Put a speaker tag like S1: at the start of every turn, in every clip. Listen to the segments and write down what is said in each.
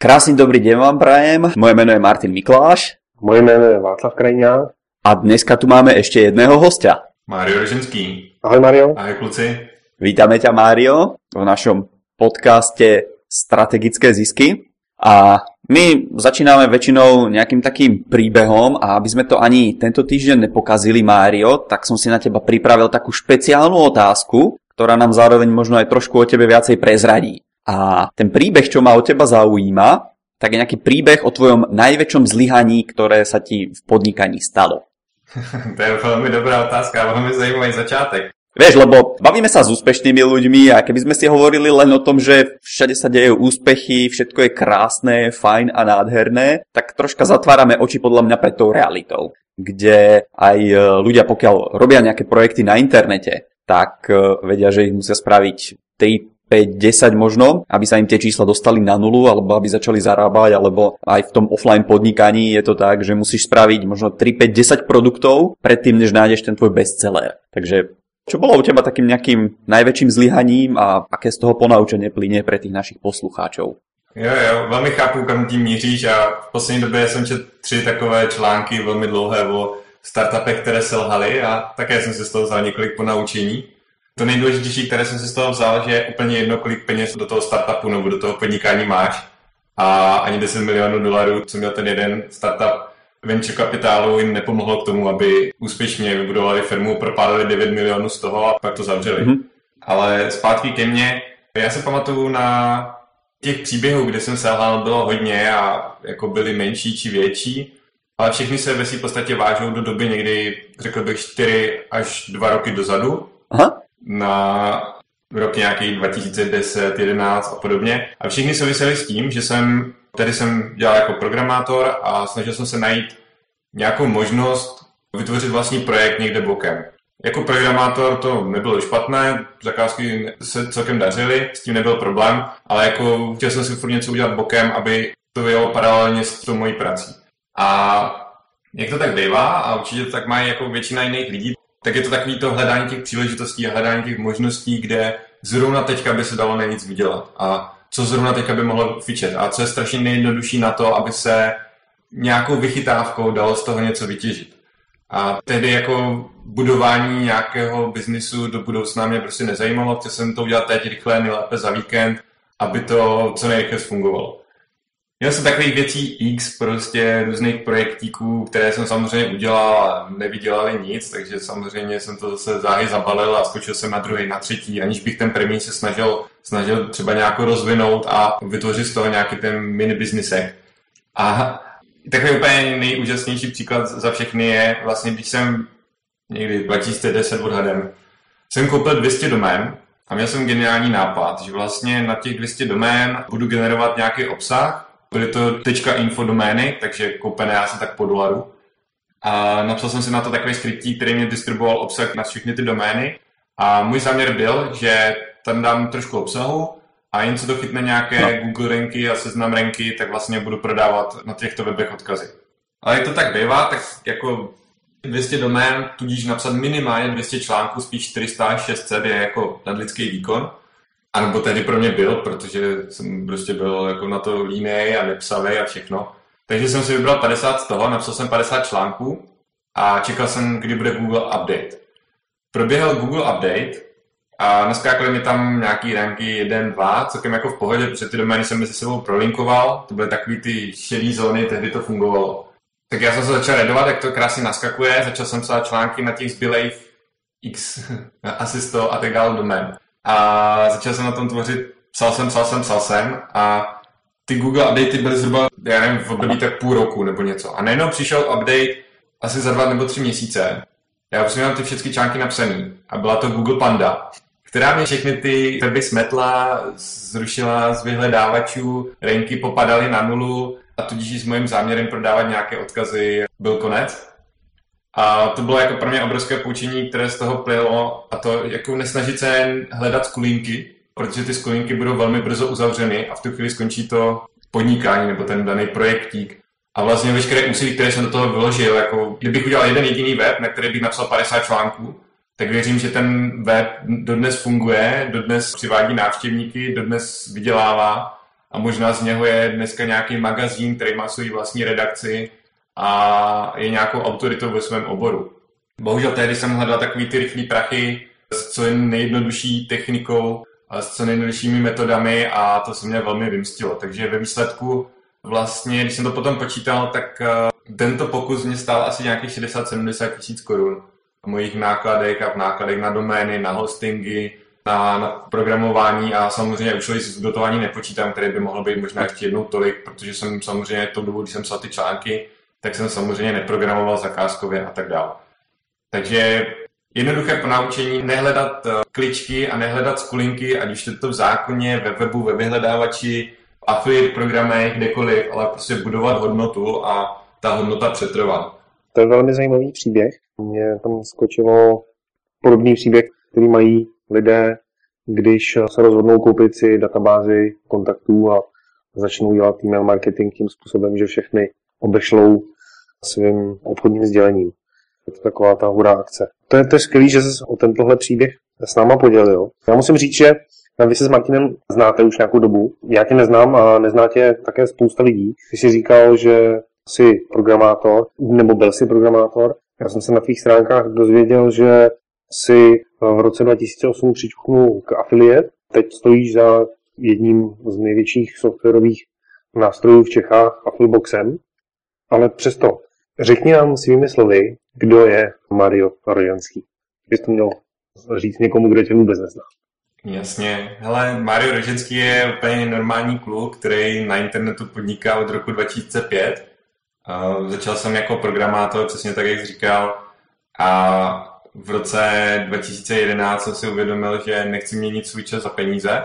S1: Krásny dobrý deň vám prajem. Moje meno je Martin Mikláš.
S2: Moje jméno je Václav Krajňák.
S1: A dneska tu máme ešte jedného hostia.
S3: Mário Roženský.
S2: Ahoj Mario.
S3: Ahoj kluci.
S1: Vítame ťa Mário v našom podcaste Strategické zisky. A my začíname väčšinou nejakým takým príbehom a aby sme to ani tento týždeň nepokazili, Mário, tak som si na teba pripravil takú špeciálnu otázku, ktorá nám zároveň možno aj trošku o tebe viacej prezradí. A ten príbeh, čo ma od teba zaujíma, tak je nejaký príbeh o tvojom najväčšom zlyhaní, ktoré sa ti v podnikaní stalo.
S3: to je veľmi dobrá otázka, veľmi zajímavý začátek.
S1: Vieš, lebo bavíme sa s úspešnými ľuďmi a keby sme si hovorili len o tom, že všade sa dejú úspechy, všetko je krásne, fajn a nádherné, tak troška zatvárame oči podľa mňa pred tou realitou. Kde aj e, ľudia, pokiaľ robia nejaké projekty na internete, tak e, vedia, že ich musia spraviť 3, 5, 10 možno, aby sa im tie čísla dostali na nulu, alebo aby začali zarábať, alebo aj v tom offline podnikaní je to tak, že musíš spraviť možno 3, 5, 10 produktov predtým, než nájdeš ten tvoj bestseller. Takže čo bolo u teba takým nejakým najväčším zlyhaním a aké z toho ponaučenie plyne pre tých našich poslucháčov?
S3: Jo, jo, velmi chápu, kam tím míříš a v poslední době jsem četl tři takové články velmi dlouhé o startupech, které selhaly a také jsem si z toho vzal několik ponaučení. To nejdůležitější, které jsem si z toho vzal, že je úplně jedno, kolik peněz do toho startupu nebo do toho podnikání máš. A ani 10 milionů dolarů, co měl ten jeden startup venture kapitálu, jim nepomohlo k tomu, aby úspěšně vybudovali firmu, propálili 9 milionů z toho a pak to zavřeli. Mm-hmm. Ale zpátky ke mně, já se pamatuju na těch příběhů, kde jsem selhal, bylo hodně a jako byly menší či větší, ale všechny se ve v podstatě vážou do doby někdy, řekl bych, 4 až 2 roky dozadu. Aha na rok nějaký 2010, 11 a podobně. A všichni souviseli s tím, že jsem, tady jsem dělal jako programátor a snažil jsem se najít nějakou možnost vytvořit vlastní projekt někde bokem. Jako programátor to nebylo špatné, zakázky se celkem dařily, s tím nebyl problém, ale jako chtěl jsem si furt něco udělat bokem, aby to bylo paralelně s tou mojí prací. A jak to tak bývá, a určitě to tak mají jako většina jiných lidí, tak je to takový to hledání těch příležitostí a hledání těch možností, kde zrovna teďka by se dalo nejvíc vydělat a co zrovna teďka by mohlo fičet a co je strašně nejjednodušší na to, aby se nějakou vychytávkou dalo z toho něco vytěžit. A tehdy jako budování nějakého biznisu do budoucna mě prostě nezajímalo, chtěl jsem to udělat teď rychle, nejlépe za víkend, aby to co nejrychleji fungovalo. Měl jsem takových věcí X, prostě různých projektíků, které jsem samozřejmě udělal a nevydělali nic, takže samozřejmě jsem to zase záhy zabalil a skočil jsem na druhý, na třetí, aniž bych ten první se snažil, snažil třeba nějak rozvinout a vytvořit z toho nějaký ten mini biznisek. A takový úplně nejúžasnější příklad za všechny je vlastně, když jsem někdy 2010 odhadem, jsem koupil 200 domén a měl jsem geniální nápad, že vlastně na těch 200 domén budu generovat nějaký obsah, Byly to .info domény, takže koupené já jsem tak po dolaru. A napsal jsem si na to takový skrytí, který mě distribuoval obsah na všechny ty domény. A můj záměr byl, že tam dám trošku obsahu a jen co to chytne nějaké no. Google ranky a seznam ranky, tak vlastně budu prodávat na těchto webech odkazy. Ale jak to tak bývá, tak jako 200 domén, tudíž napsat minimálně 200 článků, spíš 400 až 600 je jako nadlidský výkon. A nebo tehdy pro mě byl, protože jsem prostě byl jako na to línej a nepsavý a všechno. Takže jsem si vybral 50 z toho, napsal jsem 50 článků a čekal jsem, kdy bude Google Update. Proběhl Google Update a naskákaly mi tam nějaký ranky 1, 2, celkem jako v pohodě, protože ty domény jsem mezi sebou prolinkoval, to byly takový ty šedý zóny, tehdy to fungovalo. Tak já jsem se začal redovat, jak to krásně naskakuje, začal jsem psát články na těch zbylejch x asi 100 a tak dále domén a začal jsem na tom tvořit, psal jsem, psal jsem, psal jsem a ty Google updaty byly zhruba, já nevím, v období tak půl roku nebo něco. A najednou přišel update asi za dva nebo tři měsíce. Já už jsem měl ty všechny články napsaný a byla to Google Panda, která mě všechny ty weby smetla, zrušila z vyhledávačů, ranky popadaly na nulu a tudíž s mojím záměrem prodávat nějaké odkazy byl konec. A to bylo jako pro mě obrovské poučení, které z toho plylo a to jako nesnažit se hledat skulinky, protože ty skulinky budou velmi brzo uzavřeny a v tu chvíli skončí to podnikání nebo ten daný projektík. A vlastně veškeré úsilí, které jsem do toho vyložil, jako kdybych udělal jeden jediný web, na který bych napsal 50 článků, tak věřím, že ten web dodnes funguje, dodnes přivádí návštěvníky, dodnes vydělává a možná z něho je dneska nějaký magazín, který má svou vlastní redakci a je nějakou autoritou ve svém oboru. Bohužel tehdy jsem hledal takový ty rychlý prachy s co nejjednodušší technikou, a s co nejjednoduššími metodami a to se mě velmi vymstilo. Takže ve výsledku vlastně, když jsem to potom počítal, tak eh, tento pokus mě stál asi nějakých 60-70 tisíc korun v mojich nákladech a v nákladech na domény, na hostingy, na, na programování a samozřejmě už s dotování nepočítám, které by mohlo být možná ještě jednou tolik, protože jsem samozřejmě tou dobu, když jsem psal ty články, tak jsem samozřejmě neprogramoval zakázkově a tak dále. Takže jednoduché ponaučení, nehledat eh, kličky a nehledat skulinky, ať už je to v zákoně, ve webu, ve vyhledávači, affiliate programech, kdekoliv, ale prostě budovat hodnotu a ta hodnota přetrvat.
S2: To je velmi zajímavý příběh. Mě tam skočilo podobný příběh, který mají lidé, když se rozhodnou koupit si databázi kontaktů a začnou dělat email marketing tím způsobem, že všechny obešlou svým obchodním sdělením. Je to taková ta hurá akce. To je, to je skvělý, že jsi o tentohle příběh s náma podělil. Já musím říct, že vy se s Martinem znáte už nějakou dobu. Já tě neznám a nezná tě také spousta lidí. Ty jsi říkal, že jsi programátor, nebo byl jsi programátor. Já jsem se na tvých stránkách dozvěděl, že si v roce 2008 přičuknul k affiliate. Teď stojíš za jedním z největších softwarových nástrojů v Čechách, Affilboxem. Ale přesto, řekni nám svými slovy, kdo je Mario Rojanský. Bys to měl říct někomu, kdo tě vůbec nezná.
S3: Jasně. Hele, Mario Roženský je úplně normální kluk, který na internetu podniká od roku 2005. Uh, začal jsem jako programátor, přesně tak, jak jsi říkal. A v roce 2011 jsem si uvědomil, že nechci měnit svůj čas za peníze.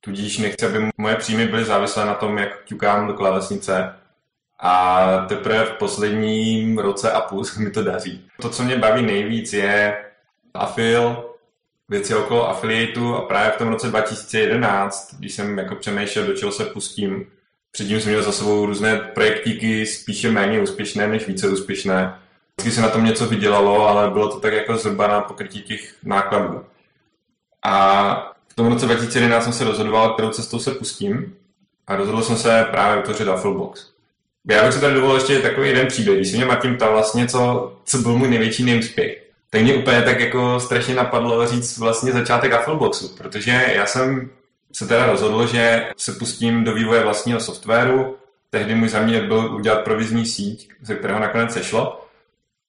S3: Tudíž nechci, aby moje příjmy byly závislé na tom, jak ťukám do klávesnice. A teprve v posledním roce a půl se mi to daří. To, co mě baví nejvíc, je afil, věci okolo affiliateu a právě v tom roce 2011, když jsem jako přemýšlel, do čeho se pustím, předtím jsem měl za sebou různé projektíky spíše méně úspěšné než více úspěšné. Vždycky se na tom něco vydělalo, ale bylo to tak jako zhruba na pokrytí těch nákladů. A v tom roce 2011 jsem se rozhodoval, kterou cestou se pustím a rozhodl jsem se právě utvořit Afflebox. Já bych se tady dovolil ještě takový jeden příběh. Když se mě Martin ptal vlastně, co, co byl můj největší neúspěch, tak mě úplně tak jako strašně napadlo říct vlastně začátek Affleboxu, protože já jsem se teda rozhodl, že se pustím do vývoje vlastního softwaru. Tehdy můj záměr byl udělat provizní síť, ze kterého nakonec sešlo.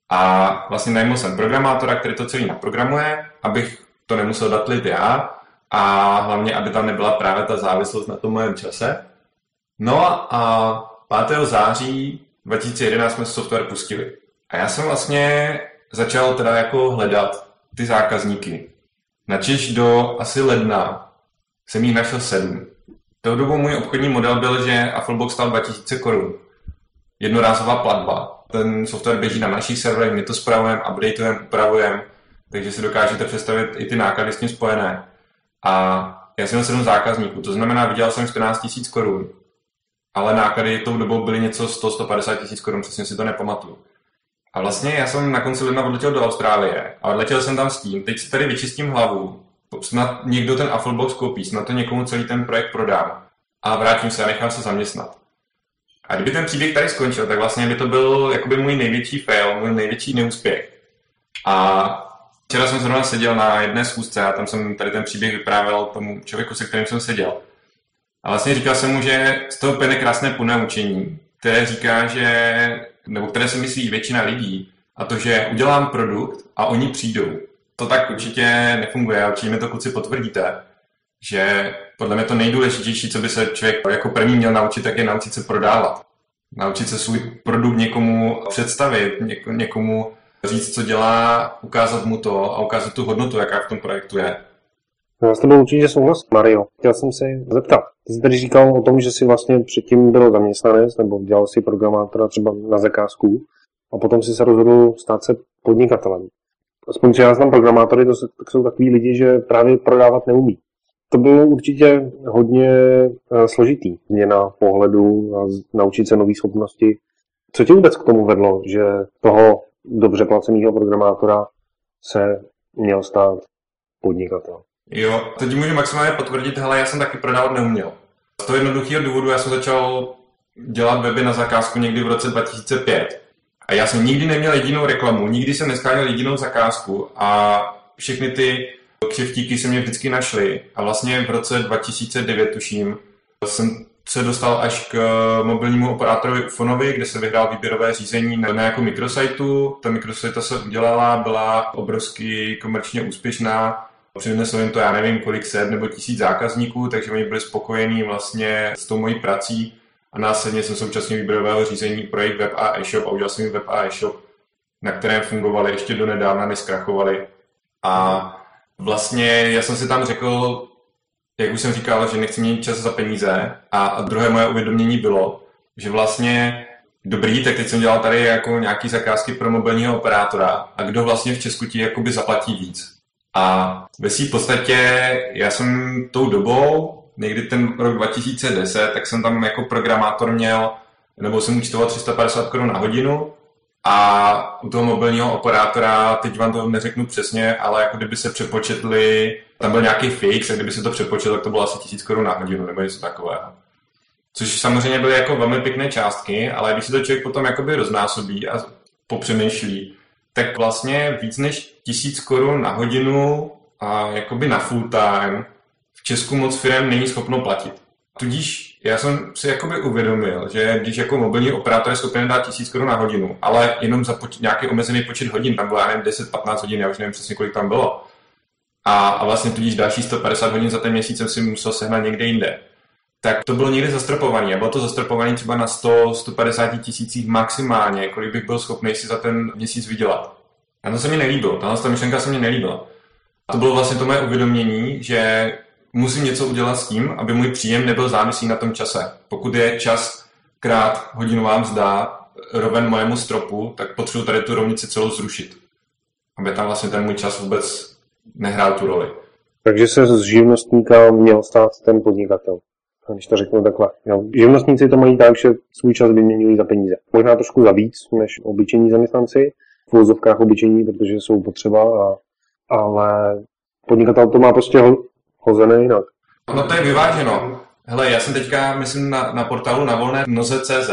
S3: A vlastně najmul jsem programátora, který to celý naprogramuje, abych to nemusel datlit já a hlavně, aby tam nebyla právě ta závislost na tom mojem čase. No a 5. září 2011 jsme software pustili. A já jsem vlastně začal teda jako hledat ty zákazníky. Načež do asi ledna jsem jich našel sedm. Tou dobou můj obchodní model byl, že Afflebox stál 2000 korun. Jednorázová platba. Ten software běží na našich serverech, my to spravujeme, updateujeme, upravujeme, takže si dokážete představit i ty náklady s tím spojené. A já jsem měl sedm zákazníků, to znamená, vydělal jsem 14 000 korun. Ale náklady tou dobou byly něco 100-150 tisíc korun, přesně si to nepamatuju. A vlastně já jsem na konci ledna odletěl do Austrálie a odletěl jsem tam s tím, teď si tady vyčistím hlavu, snad někdo ten Afflebox koupí, snad to někomu celý ten projekt prodám a vrátím se a nechám se zaměstnat. A kdyby ten příběh tady skončil, tak vlastně by to byl jakoby můj největší fail, můj největší neúspěch. A včera jsem zrovna seděl na jedné schůzce a tam jsem tady ten příběh vyprávěl tomu člověku, se kterým jsem seděl. A vlastně říkal jsem mu, že z toho úplně krásné ponaučení, které říká, že nebo které si myslí většina lidí, a to, že udělám produkt a oni přijdou. To tak určitě nefunguje a určitě mi to kluci potvrdíte, že podle mě to nejdůležitější, co by se člověk jako první měl naučit, tak je naučit se prodávat. Naučit se svůj produkt někomu představit, někomu říct, co dělá, ukázat mu to a ukázat tu hodnotu, jaká v tom projektu je.
S2: Já s tebou určitě souhlas, Mario. Chtěl jsem se zeptat. Ty jsi tady říkal o tom, že jsi vlastně předtím byl zaměstnanec nebo dělal si programátora třeba na zakázku a potom si se rozhodl stát se podnikatelem. Aspoň co já znám programátory, to jsou takový lidi, že právě prodávat neumí. To bylo určitě hodně eh, složitý, změna pohledu a naučit se nové schopnosti. Co tě vůbec k tomu vedlo, že toho dobře placeného programátora se měl stát podnikatelem?
S3: Jo, teď můžu maximálně potvrdit, hele, já jsem taky prodávat neuměl. Z toho jednoduchého důvodu já jsem začal dělat weby na zakázku někdy v roce 2005. A já jsem nikdy neměl jedinou reklamu, nikdy jsem neskáněl jedinou zakázku a všechny ty křivtíky se mě vždycky našly. A vlastně v roce 2009, tuším, jsem se dostal až k mobilnímu operátorovi Ufonovi, kde se vyhrál výběrové řízení na nějakou mikrosajtu. Ta mikrosajta se udělala, byla obrovsky komerčně úspěšná. Přineslo jim to, já nevím, kolik set nebo tisíc zákazníků, takže oni byli spokojení vlastně s tou mojí prací. A následně jsem současně výběrového řízení pro jejich web a e-shop a udělal jsem jim web a e-shop, na kterém fungovali ještě do nedávna, než zkrachovali. A vlastně já jsem si tam řekl, jak už jsem říkal, že nechci mít čas za peníze a druhé moje uvědomění bylo, že vlastně dobrý, tak teď jsem dělal tady jako nějaký zakázky pro mobilního operátora a kdo vlastně v Česku ti jakoby zaplatí víc. A ve v podstatě já jsem tou dobou, někdy ten rok 2010, tak jsem tam jako programátor měl, nebo jsem účtoval 350 korun na hodinu a u toho mobilního operátora, teď vám to neřeknu přesně, ale jako kdyby se přepočetli, tam byl nějaký fix a kdyby se to přepočetlo, tak to bylo asi 1000 korun na hodinu nebo něco takového. Což samozřejmě byly jako velmi pěkné částky, ale když se to člověk potom jakoby roznásobí a popřemýšlí, tak vlastně víc než 1000 korun na hodinu a jakoby na full time v Česku moc firm není schopno platit. Tudíž já jsem si jakoby uvědomil, že když jako mobilní operátor je schopen dát 1000 korun na hodinu, ale jenom za poč- nějaký omezený počet hodin, tam bylo, já nevím, 10-15 hodin, já už nevím přesně, kolik tam bylo. A, a vlastně tudíž další 150 hodin za ten měsíc jsem si musel sehnat někde jinde. Tak to bylo někdy zastropované. A bylo to zastropované třeba na 100-150 tisících maximálně, kolik bych byl schopný si za ten měsíc vydělat. A to se mi nelíbilo, tahle ta myšlenka se mi nelíbila. A to bylo vlastně to moje uvědomění, že musím něco udělat s tím, aby můj příjem nebyl závislý na tom čase. Pokud je čas krát hodinová mzda roven mojemu stropu, tak potřebuji tady tu rovnici celou zrušit. Aby tam vlastně ten můj čas vůbec nehrál tu roli.
S2: Takže se z živnostníka měl stát ten podnikatel. Když to řeknu takhle. Jo, živnostníci to mají tak, že svůj čas vyměňují za peníze. Možná trošku za víc než obyčejní zaměstnanci, v úzovkách obyčejní, protože jsou potřeba, a, ale podnikatel to má prostě hozené jinak.
S3: No to je vyváženo. Hele, já jsem teďka, myslím, na, na portálu na volné noze.cz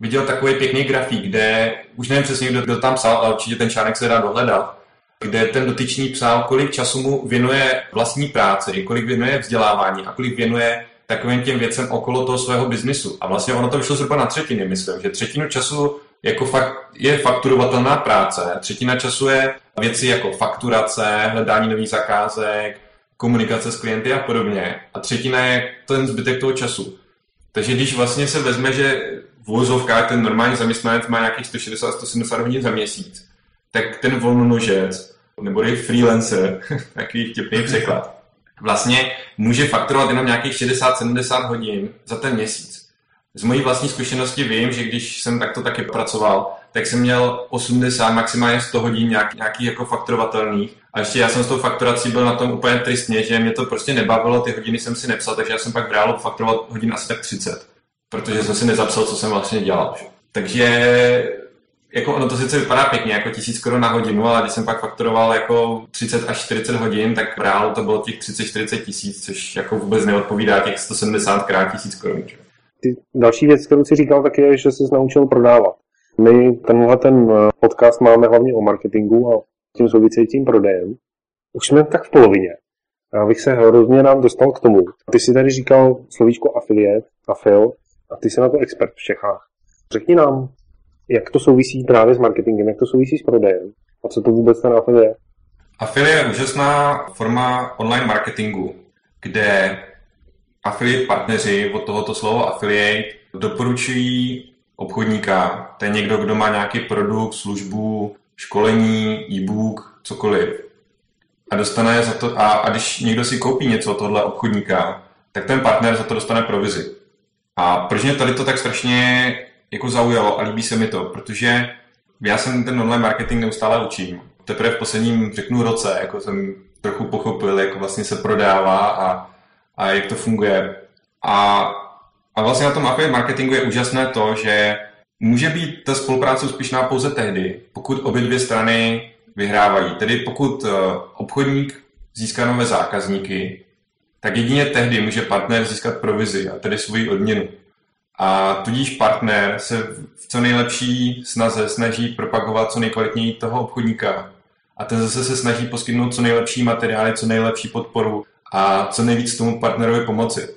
S3: viděl takový pěkný grafík, kde, už nevím přesně, kdo, kdo tam psal, ale určitě ten článek se dá dohledat, kde ten dotyčný psal, kolik času mu věnuje vlastní práci, kolik věnuje vzdělávání a kolik věnuje takovým těm věcem okolo toho svého biznisu. A vlastně ono to vyšlo zhruba na třetiny, myslím, že třetinu času jako fakt, je fakturovatelná práce, třetina času je věci jako fakturace, hledání nových zakázek, komunikace s klienty a podobně. A třetina je ten zbytek toho času. Takže když vlastně se vezme, že v vozovkách ten normální zaměstnanec má nějakých 160-170 hodin za měsíc, tak ten volnonožec, nebo je freelancer, takový vtipný překlad, vlastně může fakturovat jenom nějakých 60-70 hodin za ten měsíc. Z mojí vlastní zkušenosti vím, že když jsem takto taky pracoval, tak jsem měl 80, maximálně 100 hodin nějak, nějakých jako fakturovatelných. A ještě já jsem s tou fakturací byl na tom úplně tristně, že mě to prostě nebavilo, ty hodiny jsem si nepsal, takže já jsem pak v reálu fakturovat hodin asi tak 30. Protože jsem si nezapsal, co jsem vlastně dělal. Takže jako ono to sice vypadá pěkně, jako tisíc korun na hodinu, ale když jsem pak fakturoval jako 30 až 40 hodin, tak v reálu to bylo těch 30-40 tisíc, což jako vůbec neodpovídá těch 170 krát tisíc korun.
S2: Ty další věc, kterou si říkal, tak je, že jsi naučil prodávat. My tenhle ten eh, podcast máme hlavně o marketingu a tím souvisejícím prodejem. Už jsme tak v polovině. Já bych se hrozně nám dostal k tomu. Ty si tady říkal slovíčko affiliate, afil, a ty jsi na to expert v Čechách. Řekni nám, jak to souvisí právě s marketingem, jak to souvisí s prodejem a co to vůbec ten afil je?
S3: Afil je úžasná forma online marketingu, kde affiliate partneři od tohoto slova affiliate doporučují obchodníka, to je někdo, kdo má nějaký produkt, službu, školení, e-book, cokoliv. A dostane za to, a, a když někdo si koupí něco od tohle obchodníka, tak ten partner za to dostane provizi. A proč mě tady to tak strašně jako zaujalo a líbí se mi to, protože já jsem ten online marketing neustále učím. Teprve v posledním, řeknu, roce, jako jsem trochu pochopil, jak vlastně se prodává a, a jak to funguje. A a vlastně na tom affiliate marketingu je úžasné to, že může být ta spolupráce úspěšná pouze tehdy, pokud obě dvě strany vyhrávají. Tedy pokud eh, obchodník získá nové zákazníky tak jedině tehdy může partner získat provizi, a tedy svoji odměnu. A tudíž partner se v co nejlepší snaze snaží propagovat co nejkvalitněji toho obchodníka. A ten zase se snaží poskytnout co nejlepší materiály, co nejlepší podporu a co nejvíc tomu partnerovi pomoci.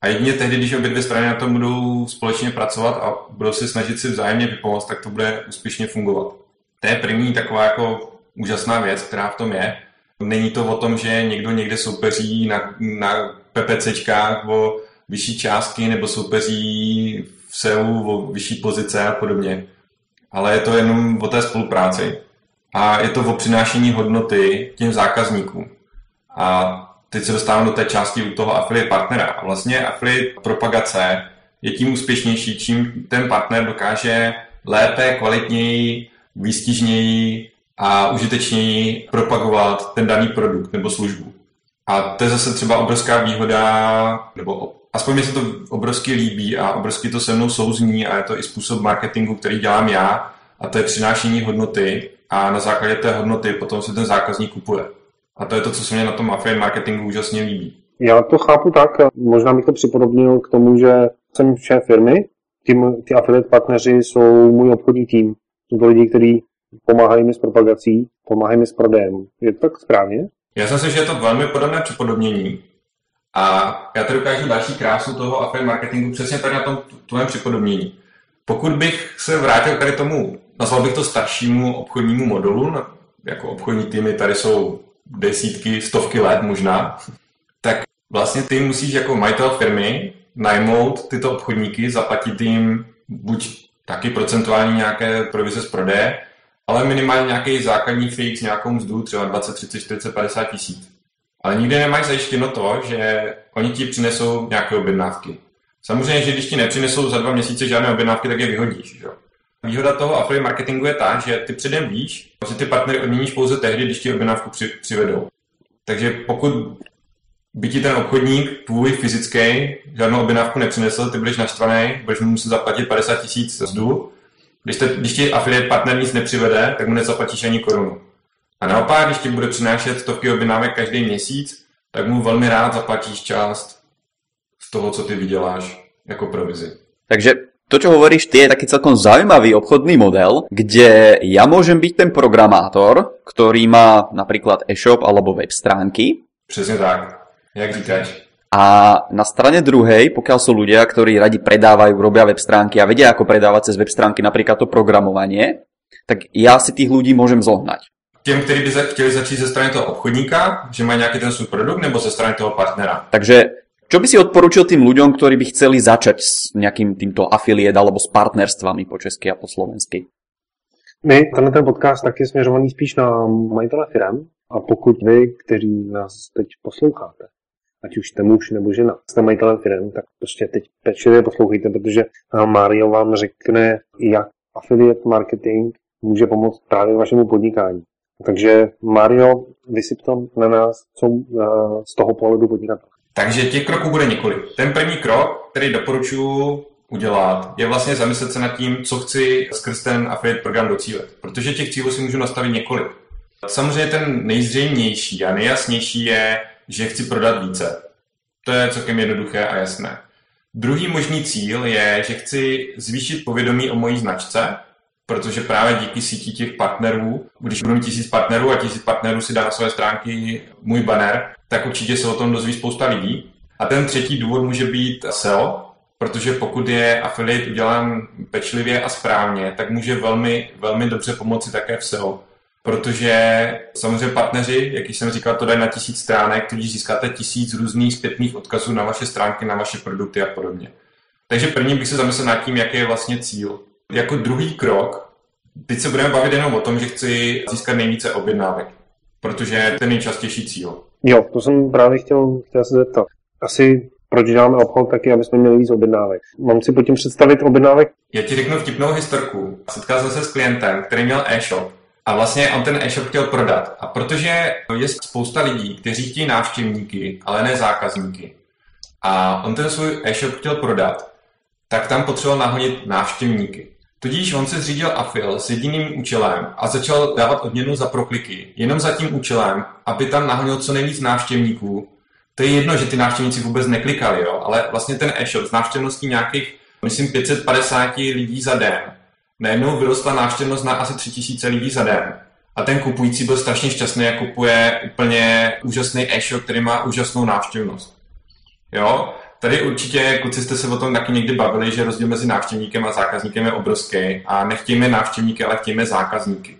S3: A jedině tehdy, když obě dvě strany na tom budou společně pracovat a budou se snažit si vzájemně vypomoct, tak to bude úspěšně fungovat. To je první taková jako úžasná věc, která v tom je. Není to o tom, že někdo někde soupeří na, na PPCčkách o vyšší částky nebo soupeří v SEO o vyšší pozice a podobně. Ale je to jenom o té spolupráci. A je to o přinášení hodnoty těm zákazníkům. A teď se dostávám do té části u toho affiliate partnera. Vlastně affiliate propagace je tím úspěšnější, čím ten partner dokáže lépe, kvalitněji, výstižněji a užitečněji propagovat ten daný produkt nebo službu. A to je zase třeba obrovská výhoda, nebo aspoň mi se to obrovsky líbí a obrovsky to se mnou souzní a je to i způsob marketingu, který dělám já a to je přinášení hodnoty a na základě té hodnoty potom se ten zákazník kupuje. A to je to, co se mě na tom affiliate marketingu úžasně líbí.
S2: Já to chápu tak, možná bych to připodobnil k tomu, že jsem šéf firmy, tím, ty affiliate partneři jsou můj obchodní tým. Jsou to lidi, kteří pomáhají mi s propagací, pomáhají mi s prodejem. Je to tak správně?
S3: Já si myslím, že je to velmi podobné připodobnění. A já tady ukážu další krásu toho affiliate marketingu přesně tady na tom tvém připodobnění. Pokud bych se vrátil tady tomu, nazval bych to staršímu obchodnímu modelu, jako obchodní týmy tady jsou desítky, stovky let možná, tak vlastně ty musíš jako majitel firmy najmout tyto obchodníky, zaplatit jim buď taky procentuální nějaké provize z prodeje, ale minimálně nějaký základní fix, nějakou mzdu, třeba 20, 30, 40, 50 tisíc. Ale nikdy nemáš zajištěno to, že oni ti přinesou nějaké objednávky. Samozřejmě, že když ti nepřinesou za dva měsíce žádné objednávky, tak je vyhodíš. Že? Výhoda toho affiliate marketingu je ta, že ty předem víš, že ty partnery odměníš pouze tehdy, když ti objednávku při, přivedou. Takže pokud by ti ten obchodník, tvůj fyzický, žádnou objednávku nepřinesl, ty budeš naštvaný, budeš mu muset zaplatit 50 tisíc zdu. Když, te, když ti affiliate partner nic nepřivede, tak mu nezaplatíš ani korunu. A naopak, když ti bude přinášet stovky objednávek každý měsíc, tak mu velmi rád zaplatíš část z toho, co ty vyděláš jako provizi.
S1: Takže to, čo hovoríš ty, je taký celkom zaujímavý obchodný model, kde ja môžem byť ten programátor, ktorý má napríklad e-shop alebo web stránky.
S3: Přesně tak, jak říkáš.
S1: A na strane druhej, pokiaľ sú ľudia, ktorí radi predávajú, robia web stránky a vedia, ako predávať cez web stránky napríklad to programovanie, tak ja si tých ľudí môžem zohnať.
S3: Těm, kteří by chtěli začít ze strany toho obchodníka, že mají nějaký ten svůj produkt, nebo ze strany toho partnera?
S1: Takže čo by si odporučil tým ľuďom, ktorí by chceli začať s nejakým týmto afiliét alebo s partnerstvami po česky a po slovensky?
S2: My, tenhle ten podcast tak je směřovaný spíš na majitele firm a pokud vy, kteří nás teď posloucháte, ať už jste muž nebo žena, jste majitelem firm, tak prostě teď pečlivě poslouchejte, protože Mario vám řekne, jak affiliate marketing může pomoct právě vašemu podnikání. Takže Mario, vysyp to na nás, co uh, z toho pohledu podnikatele.
S3: Takže těch kroků bude několik. Ten první krok, který doporučuji udělat, je vlastně zamyslet se nad tím, co chci skrz ten affiliate program docílit. Protože těch cílů si můžu nastavit několik. Samozřejmě ten nejzřejmější a nejjasnější je, že chci prodat více. To je celkem jednoduché a jasné. Druhý možný cíl je, že chci zvýšit povědomí o mojí značce, protože právě díky sítí těch partnerů, když budu mít tisíc partnerů a tisíc partnerů si dá na své stránky můj banner, tak určitě se o tom dozví spousta lidí. A ten třetí důvod může být SEO, protože pokud je affiliate udělán pečlivě a správně, tak může velmi, velmi dobře pomoci také v SEO. Protože samozřejmě partneři, jak jsem říkal, to dají na tisíc stránek, když získáte tisíc různých zpětných odkazů na vaše stránky, na vaše produkty a podobně. Takže první bych se zamyslel nad tím, jaký je vlastně cíl. Jako druhý krok, teď se budeme bavit jenom o tom, že chci získat nejvíce objednávek, protože je ten nejčastější cíl.
S2: Jo, to jsem právě chtěl, chtěl se zeptat. Asi proč děláme obchod taky, aby jsme měli víc objednávek. Mám si pod tím představit objednávek?
S3: Já ti řeknu vtipnou historku. Setkal jsem se s klientem, který měl e-shop a vlastně on ten e-shop chtěl prodat. A protože je spousta lidí, kteří chtějí návštěvníky, ale ne zákazníky. A on ten svůj e-shop chtěl prodat, tak tam potřeboval nahonit návštěvníky. Tudíž on se zřídil afil s jediným účelem a začal dávat odměnu za prokliky. Jenom za tím účelem, aby tam nahonil co nejvíc návštěvníků, to je jedno, že ty návštěvníci vůbec neklikali, jo, ale vlastně ten e-shop s návštěvností nějakých, myslím, 550 lidí za den, najednou vyrostla návštěvnost na asi 3000 lidí za den. A ten kupující byl strašně šťastný a kupuje úplně úžasný e-shop, který má úžasnou návštěvnost. Jo? Tady určitě, kluci jste se o tom taky někdy bavili, že rozdíl mezi návštěvníkem a zákazníkem je obrovský a nechtějme návštěvníky, ale chtějme zákazníky.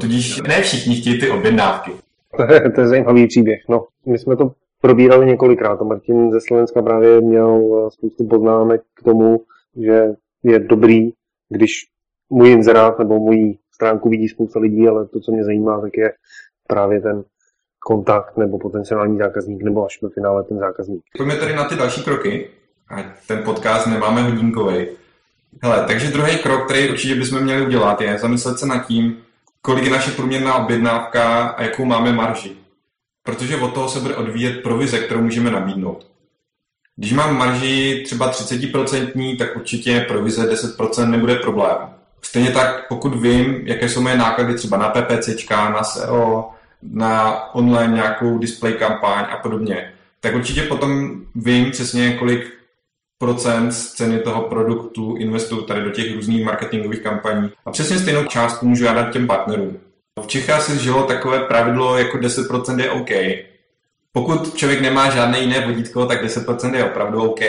S3: Tudíž ne všichni chtějí ty objednávky.
S2: To je, to je zajímavý příběh. No, my jsme to probírali několikrát. A Martin ze Slovenska právě měl eh, spoustu poznámek k tomu, že je dobrý, když můj inzerát nebo můj stránku vidí spousta lidí, ale to, co mě zajímá, tak je právě ten kontakt nebo potenciální zákazník, nebo až ve finále ten zákazník.
S3: Pojďme tady na ty další kroky. A ten podcast nemáme hodinkový. Hele, takže druhý krok, který určitě bychom měli udělat, je zamyslet se nad tím, kolik je naše průměrná objednávka a jakou máme marži. Protože od toho se bude odvíjet provize, kterou můžeme nabídnout. Když mám marži třeba 30%, tak určitě provize 10% nebude problém. Stejně tak, pokud vím, jaké jsou moje náklady třeba na PPCčka, na SEO, na online nějakou display kampaň a podobně, tak určitě potom vím přesně, kolik procent z ceny toho produktu investuju tady do těch různých marketingových kampaní. A přesně stejnou částku můžu dát těm partnerům. V Čechách se žilo takové pravidlo, jako 10% je OK. Pokud člověk nemá žádné jiné vodítko, tak 10% je opravdu OK,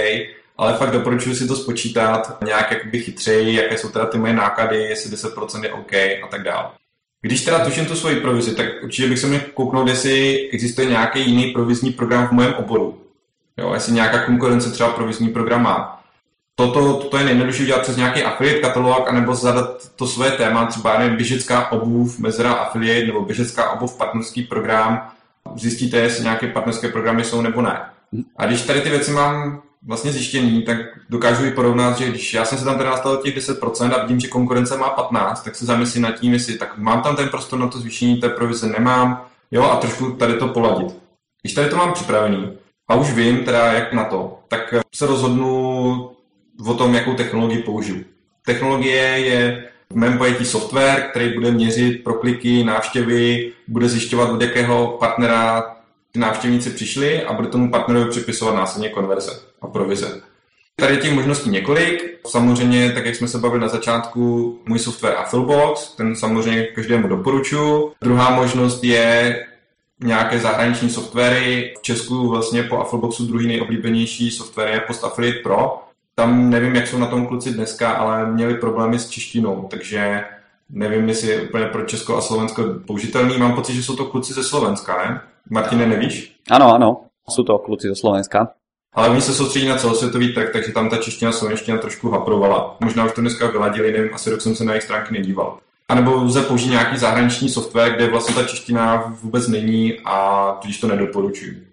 S3: ale fakt doporučuji si to spočítat nějak jakoby chytřeji, jaké jsou teda ty moje náklady, jestli 10% je OK a tak dále. Když teda tuším tu svoji provizi, tak určitě bych se měl kouknout, jestli existuje nějaký jiný provizní program v mém oboru. Jo, jestli nějaká konkurence třeba provizní program má. Toto, toto je nejjednodušší udělat přes nějaký affiliate katalog, anebo zadat to své téma, třeba nevím, běžecká obuv, mezera affiliate, nebo běžecká obuv partnerský program. Zjistíte, jestli nějaké partnerské programy jsou nebo ne. A když tady ty věci mám vlastně zjištěný, tak dokážu i porovnat, že když já jsem se tam teda nastavil těch 10% a vidím, že konkurence má 15, tak se zamyslím nad tím, jestli tak mám tam ten prostor na to zvýšení té provize, nemám, jo, a trošku tady to poladit. Když tady to mám připravený a už vím teda, jak na to, tak se rozhodnu o tom, jakou technologii použiju. Technologie je v mém pojetí software, který bude měřit prokliky, návštěvy, bude zjišťovat, od jakého partnera ty návštěvníci přišli a bude tomu partnerovi připisovat následně konverze a provize. Tady těch možností několik. Samozřejmě, tak jak jsme se bavili na začátku, můj software Affilbox, ten samozřejmě každému doporučuji. Druhá možnost je nějaké zahraniční softwary. V Česku vlastně po Affilboxu druhý nejoblíbenější software je Post Affiliate Pro. Tam nevím, jak jsou na tom kluci dneska, ale měli problémy s češtinou, takže nevím, jestli je úplně pro Česko a Slovensko použitelný. Mám pocit, že jsou to kluci ze Slovenska, ne? Martine, nevíš?
S1: Ano, ano, jsou to kluci ze Slovenska.
S3: Ale oni se soustředí na celosvětový trh, takže tam ta čeština a slovenština trošku haprovala. Možná už to dneska vyladili, nevím, asi rok jsem se na jejich stránky nedíval. A nebo lze použít nějaký zahraniční software, kde vlastně ta čeština vůbec není a tudíž to nedoporučuji.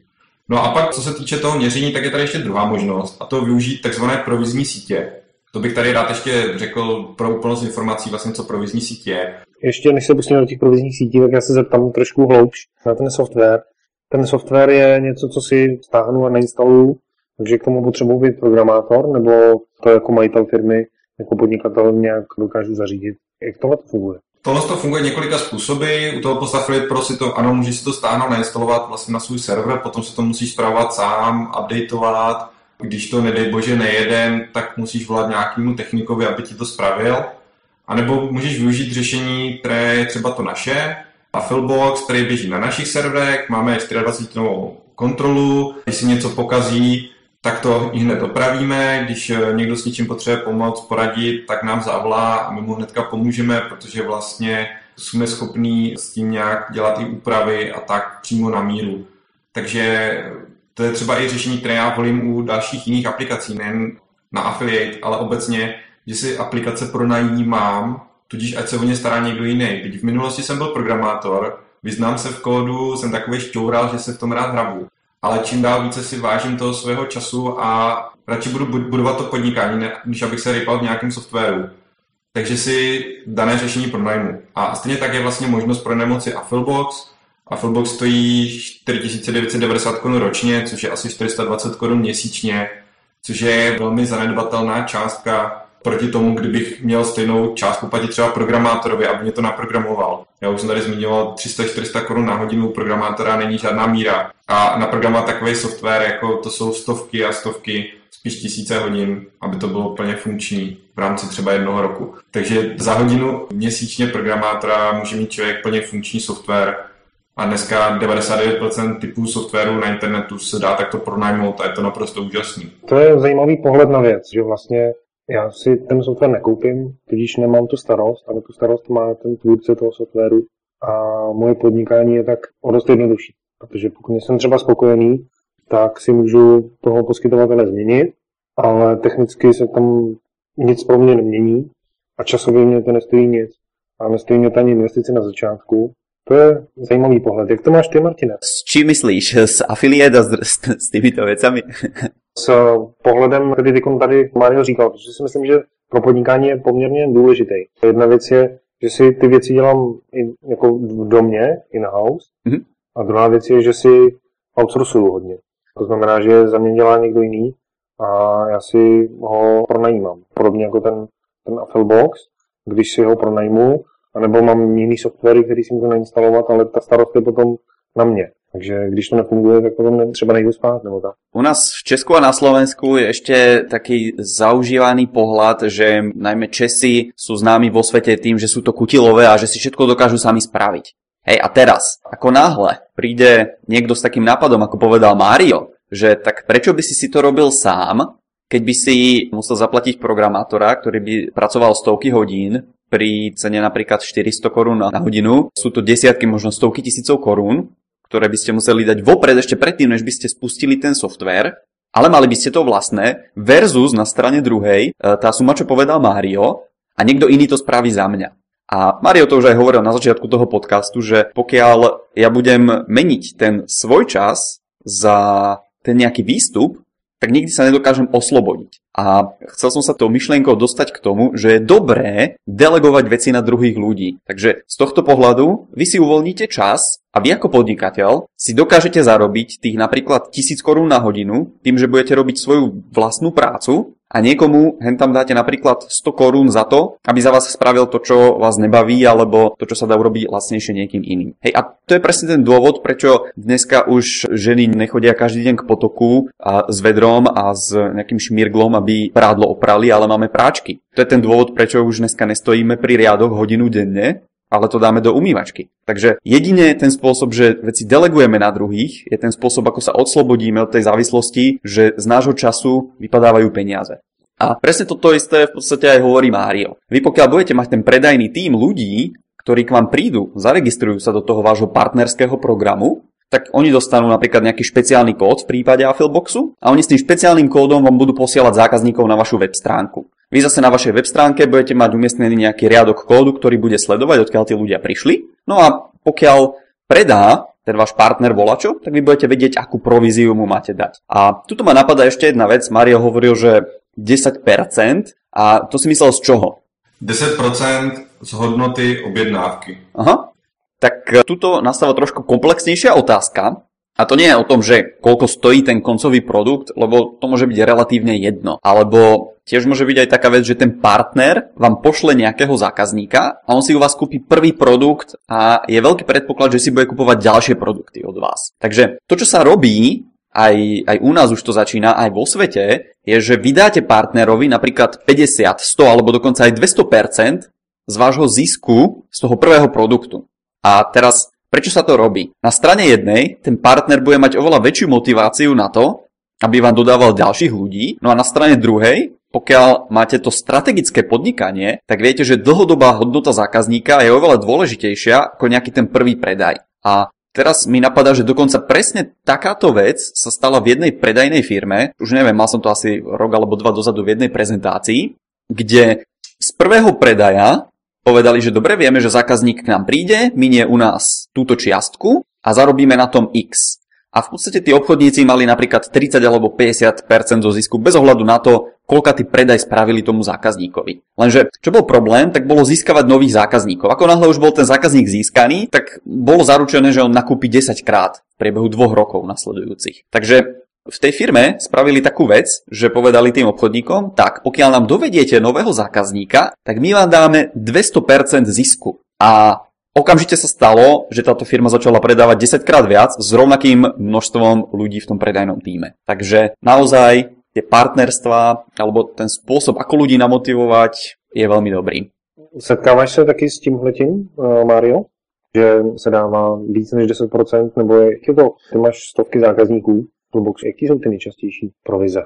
S3: No a pak, co se týče toho měření, tak je tady ještě druhá možnost, a to využít takzvané provizní sítě. To bych tady rád ještě řekl pro úplnost informací, vlastně co provizní sítě je.
S2: Ještě než se pustíme do těch provizních sítí, tak já se zeptám trošku hloubš na ten software. Ten software je něco, co si stáhnu a nainstaluju, takže k tomu potřebuji být programátor, nebo to jako majitel firmy, jako podnikatel nějak dokážu zařídit. Jak tohle to funguje?
S3: Tohle to funguje několika způsoby. U toho Post Affiliate Pro si to, ano, můžeš si to stáhnout, nainstalovat vlastně na svůj server, potom si to musíš zpravovat sám, updateovat. Když to, nedej bože, nejede, tak musíš volat nějakému technikovi, aby ti to spravil. A nebo můžeš využít řešení, které je třeba to naše, Affilbox, který běží na našich serverech, máme 24 novou kontrolu, když si něco pokazí, tak to i hned opravíme. Když eh, někdo s něčím potřebuje pomoct, poradit, tak nám zavolá a my mu hnedka pomůžeme, protože vlastně jsme schopní s tím nějak dělat i úpravy a tak přímo na míru. Takže to je třeba i řešení, které já volím u dalších jiných aplikací, nejen na affiliate, ale obecně, že si aplikace pronajímám, tudíž ať se o ně stará někdo jiný. Když v minulosti jsem byl programátor, vyznám se v kódu, jsem takový šťoural, že se v tom rád hrabu ale čím dál více si vážím toho svého času a radši budu budovat to podnikání, ne, než abych se rypal v nějakém softwaru. Takže si dané řešení pronajmu. A stejně tak je vlastně možnost pronajmout si Affilbox. Affilbox stojí 4990 korun ročně, což je asi 420 korun měsíčně, což je velmi zanedbatelná částka proti tomu, kdybych měl stejnou částku platit třeba programátorovi, aby mě to naprogramoval. Já už jsem tady zmiňoval 300-400 korun na hodinu programátora není žádná míra. A naprogramovat takový software, jako to jsou stovky a stovky, spíš tisíce hodin, aby to bylo plně funkční v rámci třeba jednoho roku. Takže za hodinu měsíčně programátora může mít člověk plně funkční software, a dneska 99% typů softwaru na internetu se dá takto pronajmout a je to naprosto úžasný.
S2: To je zajímavý pohled na věc, že vlastně já si ten software nekoupím, tudíž nemám tu starost, ale tu starost má ten tvůrce toho softwaru a moje podnikání je tak o dost jednodušší. Protože pokud jsem třeba spokojený, tak si můžu toho poskytovatele změnit, ale technicky se tam nic pro mě nemění a časově mě to nestojí nic. A nestojí mě to ani investice na začátku, to je zajímavý pohled. Jak to máš ty, Martine?
S1: S čím myslíš? S afiliét a s, s, s týmito věcami?
S2: s pohledem, který teď tady Mario říkal, protože si myslím, že pro podnikání je poměrně důležitý. Jedna věc je, že si ty věci dělám i, jako v domě, in-house, mm-hmm. a druhá věc je, že si outsourcuju hodně. To znamená, že za mě dělá někdo jiný a já si ho pronajímám. Podobně jako ten, ten Affilbox, když si ho pronajmu, anebo mám jiný softwary, který si můžu nainstalovat, ale ta starost je potom na mě. Takže když to nefunguje, tak potom třeba nejdu spát nebo tak.
S1: U nás v Česku a na Slovensku je ešte taký zaužívaný pohľad, že najmä Česi sú známi vo svete tým, že sú to kutilové a že si všetko dokážu sami spraviť. Hej, a teraz, ako náhle príde niekto s takým nápadom, ako povedal Mário, že tak prečo by si si to robil sám, keď by si musel zaplatiť programátora, ktorý by pracoval stovky hodín pri cene napríklad 400 korún na hodinu, sú to desiatky, možno stovky tisícov korún, ktoré by ste museli dať vopred ešte predtým, než by ste spustili ten software, ale mali by ste to vlastné, versus na strane druhej, e, tá suma, čo povedal Mario, a niekto iný to spraví za mňa. A Mario to už aj hovoril na začiatku toho podcastu, že pokiaľ ja budem meniť ten svoj čas za ten nejaký výstup, tak nikdy sa nedokážem oslobodiť. A chcel som sa tou myšlienkou dostať k tomu, že je dobré delegovať veci na druhých ľudí. Takže z tohto pohľadu vy si uvoľníte čas a vy ako podnikateľ si dokážete zarobiť tých napríklad 1000 korún na hodinu tým, že budete robiť svoju vlastnú prácu a niekomu hen tam dáte napríklad 100 korún za to, aby za vás spravil to, čo vás nebaví, alebo to, čo sa dá urobiť lacnejšie niekým iným. Hej, a to je presne ten dôvod, prečo dneska už ženy nechodia každý deň k potoku a s vedrom a s nejakým šmirglom, aby prádlo oprali, ale máme práčky. To je ten dôvod, prečo už dneska nestojíme pri riadoch hodinu denne, ale to dáme do umývačky. Takže jedine ten spôsob, že veci delegujeme na druhých, je ten spôsob, ako sa odslobodíme od tej závislosti, že z nášho času vypadávajú peniaze. A presne toto isté v podstate aj hovorí Mário. Vy pokiaľ budete mať ten predajný tým ľudí, ktorí k vám prídu, zaregistrujú sa do toho vášho partnerského programu, tak oni dostanú napríklad nejaký špeciálny kód v prípade Affilboxu a oni s tým špeciálnym kódom vám budú posielať zákazníkov na vašu web stránku. Vy zase na vašej web stránke budete mať umiestnený nejaký riadok kódu, ktorý bude sledovať, odkiaľ tí ľudia prišli. No a pokiaľ predá ten váš partner volačo, tak vy budete vedieť, akú províziu mu máte dať. A tuto ma napadá ešte jedna vec. Mario hovoril, že 10% a to si myslel z čoho?
S3: 10% z hodnoty objednávky.
S1: Aha. Tak tuto nastáva trošku komplexnejšia otázka, a to nie je o tom, že koľko stojí ten koncový produkt, lebo to môže byť relatívne jedno. Alebo tiež môže byť aj taká vec, že ten partner vám pošle nejakého zákazníka a on si u vás kúpi prvý produkt a je veľký predpoklad, že si bude kupovať ďalšie produkty od vás. Takže to, čo sa robí, aj, aj u nás už to začína, aj vo svete, je, že vydáte partnerovi napríklad 50, 100 alebo dokonca aj 200% z vášho zisku z toho prvého produktu. A teraz Prečo sa to robí? Na strane jednej ten partner bude mať oveľa väčšiu motiváciu na to, aby vám dodával ďalších ľudí, no a na strane druhej, pokiaľ máte to strategické podnikanie, tak viete, že dlhodobá hodnota zákazníka je oveľa dôležitejšia ako nejaký ten prvý predaj. A teraz mi napadá, že dokonca presne takáto vec sa stala v jednej predajnej firme, už neviem, mal som to asi rok alebo dva dozadu v jednej prezentácii, kde z prvého predaja povedali, že dobre, vieme, že zákazník k nám príde, minie u nás túto čiastku a zarobíme na tom X. A v podstate tí obchodníci mali napríklad 30 alebo 50% zo zisku bez ohľadu na to, koľka tí predaj spravili tomu zákazníkovi. Lenže čo bol problém, tak bolo získavať nových zákazníkov. Ako náhle už bol ten zákazník získaný, tak bolo zaručené, že on nakúpi 10 krát v priebehu dvoch rokov nasledujúcich. Takže V tej firme spravili takú vec, že povedali tým obchodníkom, tak pokiaľ nám dovediete nového zákazníka, tak my vám dáme 200% zisku. A okamžite sa stalo, že táto firma začala predávať 10 krát viac s rovnakým množstvom ľudí v tom predajnom týme. Takže naozaj tie partnerstva alebo ten spôsob, ako ľudí namotivovať, je veľmi dobrý.
S2: Setkáváš se taky s tímhletím, uh, Mario? Že se dává víc než 10%, nebo je, je to, ty máš stovky zákazníků, Toolbox, jaký jsou ty nejčastější provize?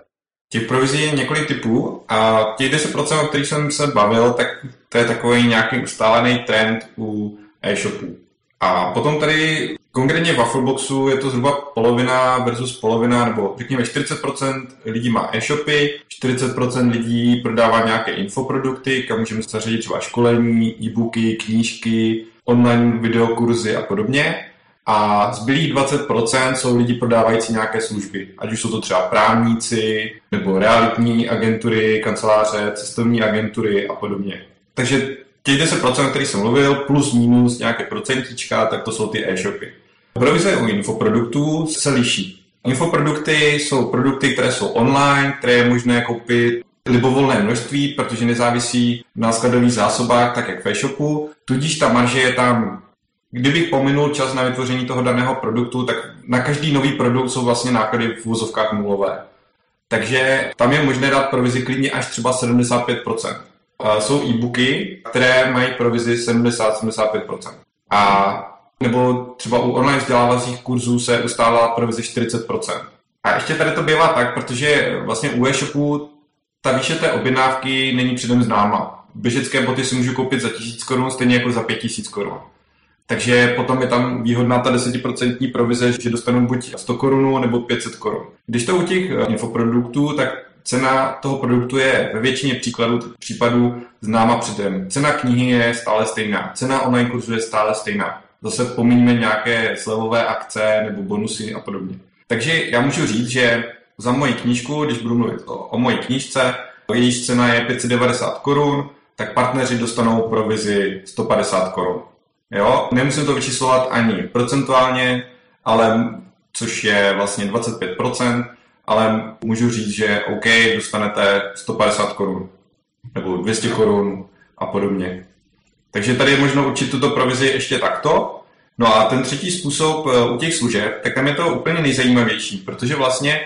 S3: Těch provizí je několik typů a těch 10%, o kterých jsem se bavil, tak to je takový nějaký ustálený trend u e-shopů. A potom tady konkrétně v Waffleboxu je to zhruba polovina versus polovina, nebo řekněme 40% lidí má e-shopy, 40% lidí prodává nějaké infoprodukty, kam můžeme zařadit třeba školení, e-booky, knížky, online videokurzy a podobně a zbylých 20% jsou lidi prodávající nějaké služby, ať už jsou to třeba právníci, nebo realitní agentury, kanceláře, cestovní agentury a podobně. Takže těch 10%, o kterých jsem mluvil, plus minus nějaké procentička, tak to jsou ty e-shopy. Provize u infoproduktů se liší. Infoprodukty jsou produkty, které jsou online, které je možné koupit libovolné množství, protože nezávisí na skladových zásobách, tak jak v e-shopu, tudíž ta marže je tam Kdybych pominul čas na vytvoření toho daného produktu, tak na každý nový produkt jsou vlastně náklady v vozovkách nulové. Takže tam je možné dát provizi klidně až třeba 75%. Jsou e-booky, které mají provizi 70-75%. A nebo třeba u online vzdělávacích kurzů se ustává provize 40%. A ještě tady to bývá tak, protože vlastně u e-shopu ta výše té objednávky není předem známa. Běžecké boty si můžu koupit za 1000 korun, stejně jako za 5000 korun. Takže potom je tam výhodná ta 10% provize, že dostanu buď 100 korun nebo 500 korun. Když to u těch infoproduktů, tak cena toho produktu je ve většině příkladů, případů známa předem. Cena knihy je stále stejná, cena online kurzu je stále stejná. Zase pomíníme nějaké slevové akce nebo bonusy a podobně. Takže já můžu říct, že za moji knížku, když budu mluvit o, o mojí knížce, jejíž cena je 590 korun, tak partneři dostanou provizi 150 korun. Jo? Nemusím to vyčíslovat ani procentuálně, ale což je vlastně 25%, ale můžu říct, že OK, dostanete 150 korun nebo 200 korun a podobně. Takže tady je možno určit tuto provizi ještě takto. No a ten třetí způsob eh, u těch služeb, tak tam je to úplně nejzajímavější, protože vlastně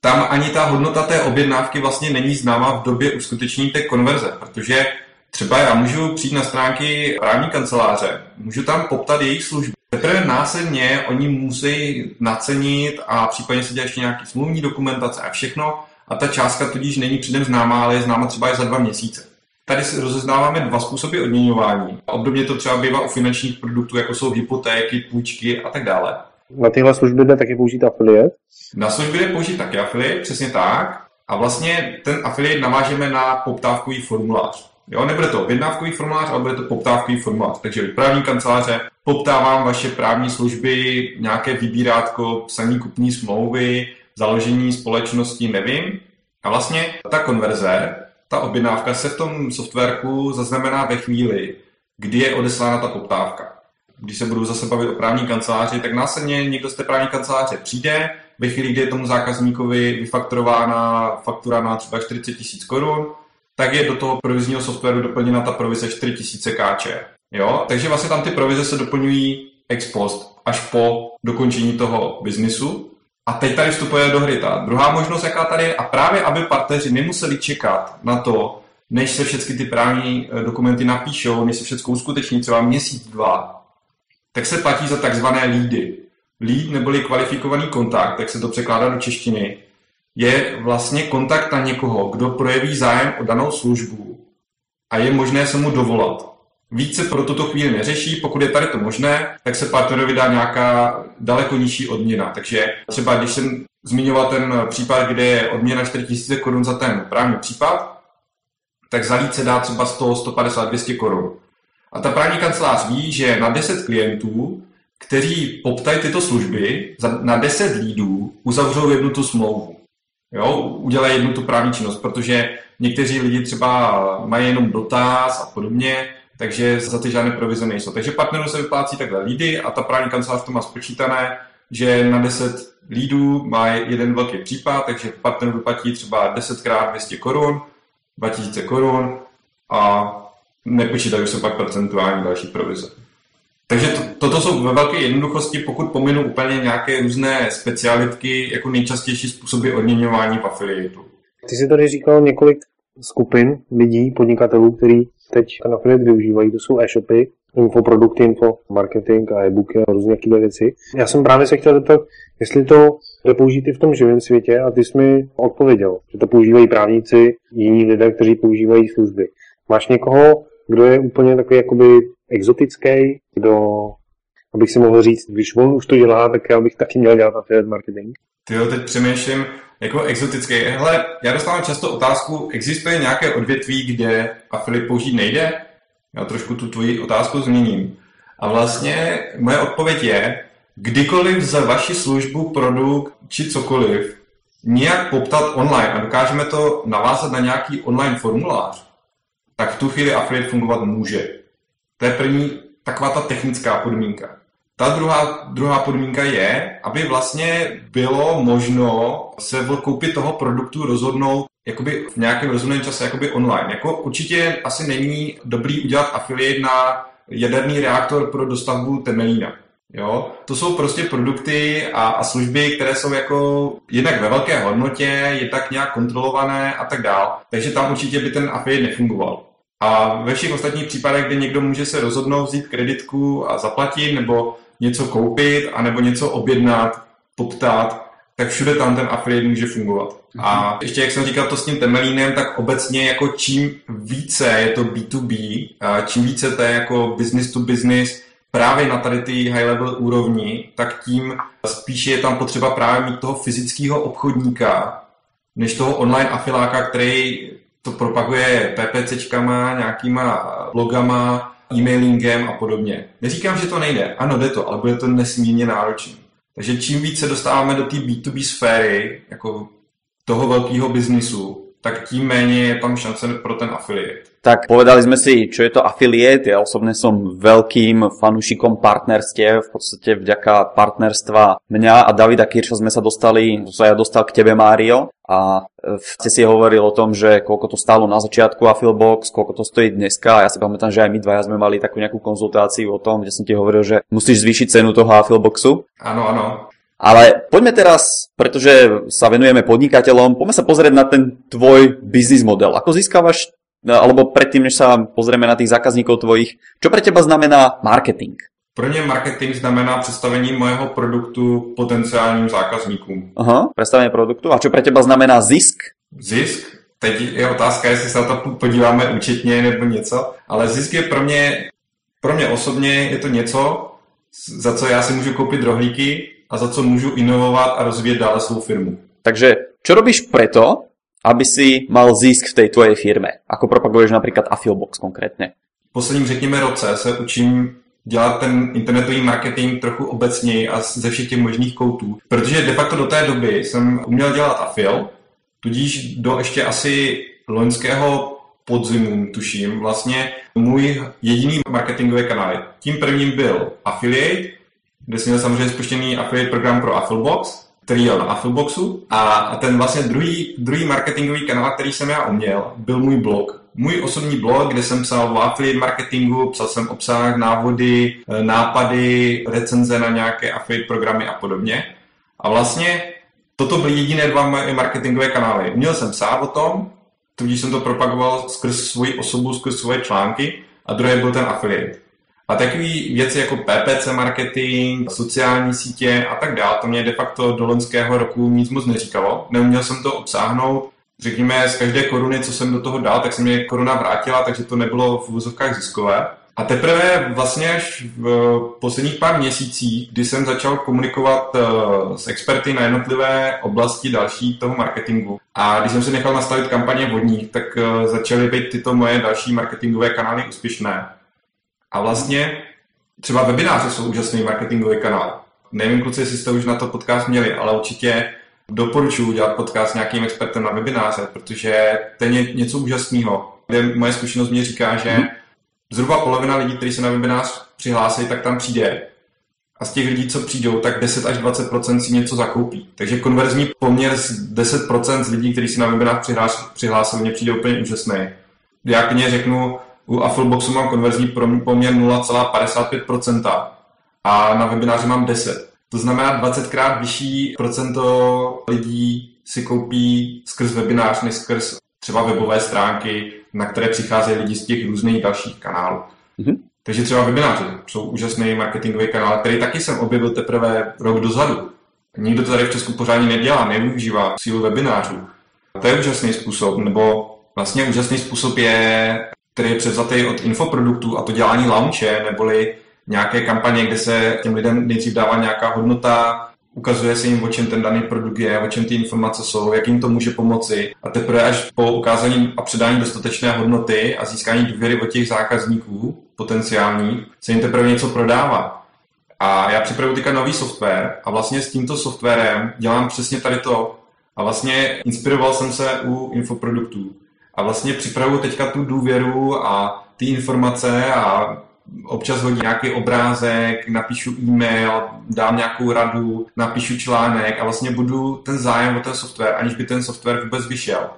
S3: tam ani ta hodnota té objednávky vlastně není známa v době uskutečnění té konverze, protože Třeba já můžu přijít na stránky právní kanceláře, můžu tam poptat jejich služby. Teprve následně oni musí nacenit a případně se dělat ještě nějaký smluvní dokumentace a všechno. A ta částka tudíž není předem známá, ale je známa třeba i za dva měsíce. Tady si rozeznáváme dva způsoby odměňování. Obdobně to třeba bývá u finančních produktů, jako jsou hypotéky, půjčky a tak dále.
S2: Na tyhle služby jde taky použít afiliát?
S3: Na služby jde použít taky afiliát, přesně tak. A vlastně ten afiliát navážeme na poptávkový formulář. Jo, nebude to objednávkový formulář, ale bude to poptávkový formulář. Takže právní kanceláře poptávám vaše právní služby, nějaké vybírátko, psaní kupní smlouvy, založení společnosti, nevím. A vlastně ta konverze, ta objednávka se v tom softwarku zaznamená ve chvíli, kdy je odeslána ta poptávka. Když se budu zase bavit o právní kanceláři, tak následně někdo z té právní kanceláře přijde, ve chvíli, kdy je tomu zákazníkovi vyfakturována faktura na třeba 40 000 korun, tak je do toho provizního softwaru doplněna ta provize 4000 kč. Jo? Takže vlastně tam ty provize se doplňují ex post, až po dokončení toho biznisu. A teď tady vstupuje do hry ta druhá možnost, jaká tady je, a právě aby partneři nemuseli čekat na to, než se všechny ty právní eh, dokumenty napíšou, než se všechno uskuteční třeba měsíc, dva, tak se platí za takzvané lídy. Lead neboli kvalifikovaný kontakt, tak se to překládá do češtiny, je vlastně kontakt na někoho, kdo projeví zájem o danou službu a je možné se mu dovolat. Více pro tuto chvíli neřeší, pokud je tady to možné, tak se partnerovi dá nějaká daleko nižší odměna. Takže třeba když jsem zmiňoval ten případ, kde je odměna 4000 korun za ten právní případ, tak za se dá třeba 100, 150, 200 korun. A ta právní kancelář ví, že na 10 klientů, kteří poptají tyto služby, na 10 lídů uzavřou jednu tu smlouvu jo, udělají jednu tu právní činnost, protože někteří lidi třeba mají jenom dotaz a podobně, takže za ty žádné provize nejsou. Takže partnerům se vyplácí takhle lídy a ta právní kancelář to má spočítané, že na 10 lídů má jeden velký případ, takže partner vyplatí třeba 10 krát 200 korun, 2000 korun a nepočítají se pak procentuální další provize. Takže to, toto jsou ve velké jednoduchosti, pokud pominu úplně nějaké různé specialitky, jako nejčastější způsoby odměňování v afiliatu.
S2: Ty jsi tady říkal několik skupin lidí, podnikatelů, kteří teď affiliate využívají. To jsou e-shopy, infoprodukty, info marketing a e-booky a různé takové věci. Já jsem právě se chtěl zeptat, jestli to jde použít i v tom živém světě a ty jsi mi odpověděl, že to používají právníci, jiní lidé, kteří používají služby. Máš někoho, kdo je úplně takový jakoby exotický, kdo, abych si mohl říct, když on už to dělá, tak já bych taky měl dělat affiliate marketing.
S3: Ty jo, teď přemýšlím, jako exotický. Hele, já dostávám často otázku, existuje nějaké odvětví, kde affiliate použít nejde? Já trošku tu tvoji otázku změním. A vlastně moje odpověď je, kdykoliv za vaši službu, produkt či cokoliv nějak poptat online a dokážeme to navázat na nějaký online formulář, tak v tu chvíli affiliate fungovat může. To je první taková ta technická podmínka. Ta druhá, druhá podmínka je, aby vlastně bylo možno se koupit toho produktu rozhodnout jakoby v nějakém rozumném čase jakoby online. Jako určitě asi není dobrý udělat affiliate na jaderný reaktor pro dostavbu temelína. Jo? To jsou prostě produkty a, a služby, které jsou jako jednak ve velké hodnotě, je tak nějak kontrolované a tak dál. Takže tam určitě by ten affiliate nefungoval. A ve všech ostatních případech, kde někdo může se rozhodnout vzít kreditku a zaplatit, nebo něco koupit, anebo něco objednat, poptat, tak všude tam ten affiliate může fungovat. Mm-hmm. A ještě jak jsem říkal to s tím temelínem, tak obecně jako čím více je to B2B, čím více to je jako business to business, právě na tady ty high level úrovni, tak tím spíše je tam potřeba právě mít toho fyzického obchodníka, než toho online afiláka, který to propaguje PPCčkama, nějakýma logama, e-mailingem a podobně. Neříkám, že to nejde. Ano, jde to, ale bude to nesmírně náročné. Takže čím více dostáváme do té B2B sféry, jako toho velkého biznisu, tak tím méně je tam šance pro ten affiliate.
S1: Tak povedali sme si, čo je to affiliate. Ja osobne som veľkým fanúšikom partnerstiev. V podstate vďaka partnerstva mňa a Davida Kirša sme sa dostali, sa ja dostal k tebe, Mário. A ste si hovoril o tom, že koľko to stálo na začiatku Affilbox, koľko to stojí dneska. Ja si pamätám, že aj my dvaja sme mali takú nejakú konzultáciu o tom, kde som ti hovoril, že musíš zvýšiť cenu toho Affilboxu.
S3: Áno, áno.
S1: Ale poďme teraz, pretože sa venujeme podnikateľom, poďme sa pozrieť na ten tvoj biznis model. Ako získavaš, alebo predtým, než sa pozrieme na tých zákazníkov tvojich, čo pre teba znamená marketing?
S3: Pro ně marketing znamená představení mojeho produktu potenciálním zákazníkům.
S1: Aha, představení produktu. A co pro teba znamená zisk?
S3: Zisk? Teď je otázka, jestli se na to podíváme účetně nebo něco, ale zisk je pro mě, pro mě osobně je to něco, za co já si můžu koupit rohlíky a za co můžu inovovat a rozvíjet dále svou firmu.
S1: Takže, čo robíš preto, aby si mal zisk v tej tvojej firme? Ako propaguješ například Affilbox konkrétně?
S3: V posledním, řekněme, roce se učím dělat ten internetový marketing trochu obecněji a ze všech těch možných koutů. Protože de facto do té doby jsem uměl dělat afil, tudíž do ještě asi loňského podzimu, tuším, vlastně můj jediný marketingový kanál. Tím prvním byl affiliate, kde jsem měl samozřejmě spuštěný affiliate program pro Affilbox, který jel na Affilboxu a ten vlastně druhý, druhý marketingový kanál, který jsem já uměl, byl můj blog. Můj osobní blog, kde jsem psal o affiliate marketingu, psal jsem obsah, návody, e, nápady, recenze na nějaké affiliate programy a podobně. A vlastně toto byly jediné dva moje marketingové kanály. Měl jsem psát o tom, tudíž jsem to propagoval skrz svoji osobu, skrz svoje články a druhý byl ten affiliate. A takové věci jako PPC marketing, sociální sítě a tak dále, to mě de facto do loňského roku nic moc neříkalo. Neuměl jsem to obsáhnout. Řekněme, z každé koruny, co jsem do toho dal, tak se mě koruna vrátila, takže to nebylo v úzovkách ziskové. A teprve vlastně až v posledních pár měsících, kdy jsem začal komunikovat eh, s experty na jednotlivé oblasti další toho marketingu a když jsem si nechal nastavit kampaně vodních, tak eh, začaly být tyto moje další marketingové kanály úspěšné. A vlastně třeba webináře jsou úžasný marketingový kanál. Nevím, kluci, jestli jste už na to podcast měli, ale určitě doporučuji dělat podcast s nějakým expertem na webináře, protože to je něco úžasného. Moje zkušenost mě říká, že mm-hmm. zhruba polovina lidí, kteří se na webinář přihlásí, tak tam přijde a z těch lidí, co přijdou, tak 10 až 20% si něco zakoupí. Takže konverzní poměr z 10% z lidí, kteří si na webinář přihlásili, mně přijde úplně úžasný. Já klidně řeknu, u Affleboxu mám konverzní poměr 0,55% a na webináři mám 10. To znamená 20 krát vyšší procento lidí si koupí skrz webinář než skrz třeba webové stránky, na které přicházejí lidi z těch různých dalších kanálů. Mm-hmm. Takže třeba webináře jsou úžasný marketingový kanál, který taky jsem objevil teprve rok dozadu. Nikdo to tady v Česku pořádně nedělá, nevyužívá sílu webinářů. To je úžasný způsob, nebo vlastně úžasný způsob je, který je převzatý od infoproduktů a to dělání launche, neboli nějaké kampaně, kde se těm lidem nejdřív dává nějaká hodnota, ukazuje se jim, o čem ten daný produkt je, o čem ty informace jsou, jak jim to může pomoci. A teprve až po ukázání a předání dostatečné hodnoty a získání důvěry od těch zákazníků potenciálních se jim teprve něco prodává. A já připravuji teďka nový software a vlastně s tímto softwarem dělám přesně tady to. A vlastně inspiroval jsem se u infoproduktů. A vlastně připravuji teďka tu důvěru a ty informace a občas hodí nějaký obrázek, napíšu e-mail, dám nějakou radu, napíšu článek a vlastně budu ten zájem o ten software, aniž by ten software vůbec vyšel.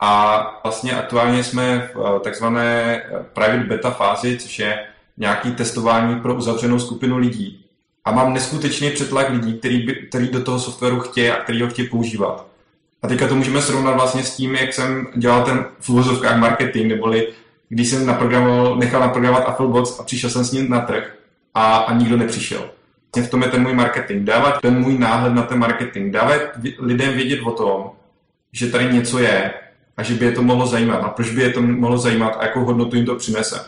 S3: A vlastně aktuálně jsme v eh, takzvané eh, private beta fázi, což je nějaký testování pro uzavřenou skupinu lidí. A mám neskutečný přetlak lidí, který, by, který do toho softwaru chtějí a který ho chtějí používat. A teďka to můžeme srovnat vlastně s tím, jak jsem dělal ten v marketing, neboli když jsem naprogramoval, nechal naprogramovat Afflebox a přišel jsem s ním na trh a, a nikdo nepřišel. Vlastně v tom je ten můj marketing. Dávat ten můj náhled na ten marketing. Dávat lidem vědět o tom, že tady něco je a že by je to mohlo zajímat. A proč by je to mohlo zajímat a jakou hodnotu jim to přinese.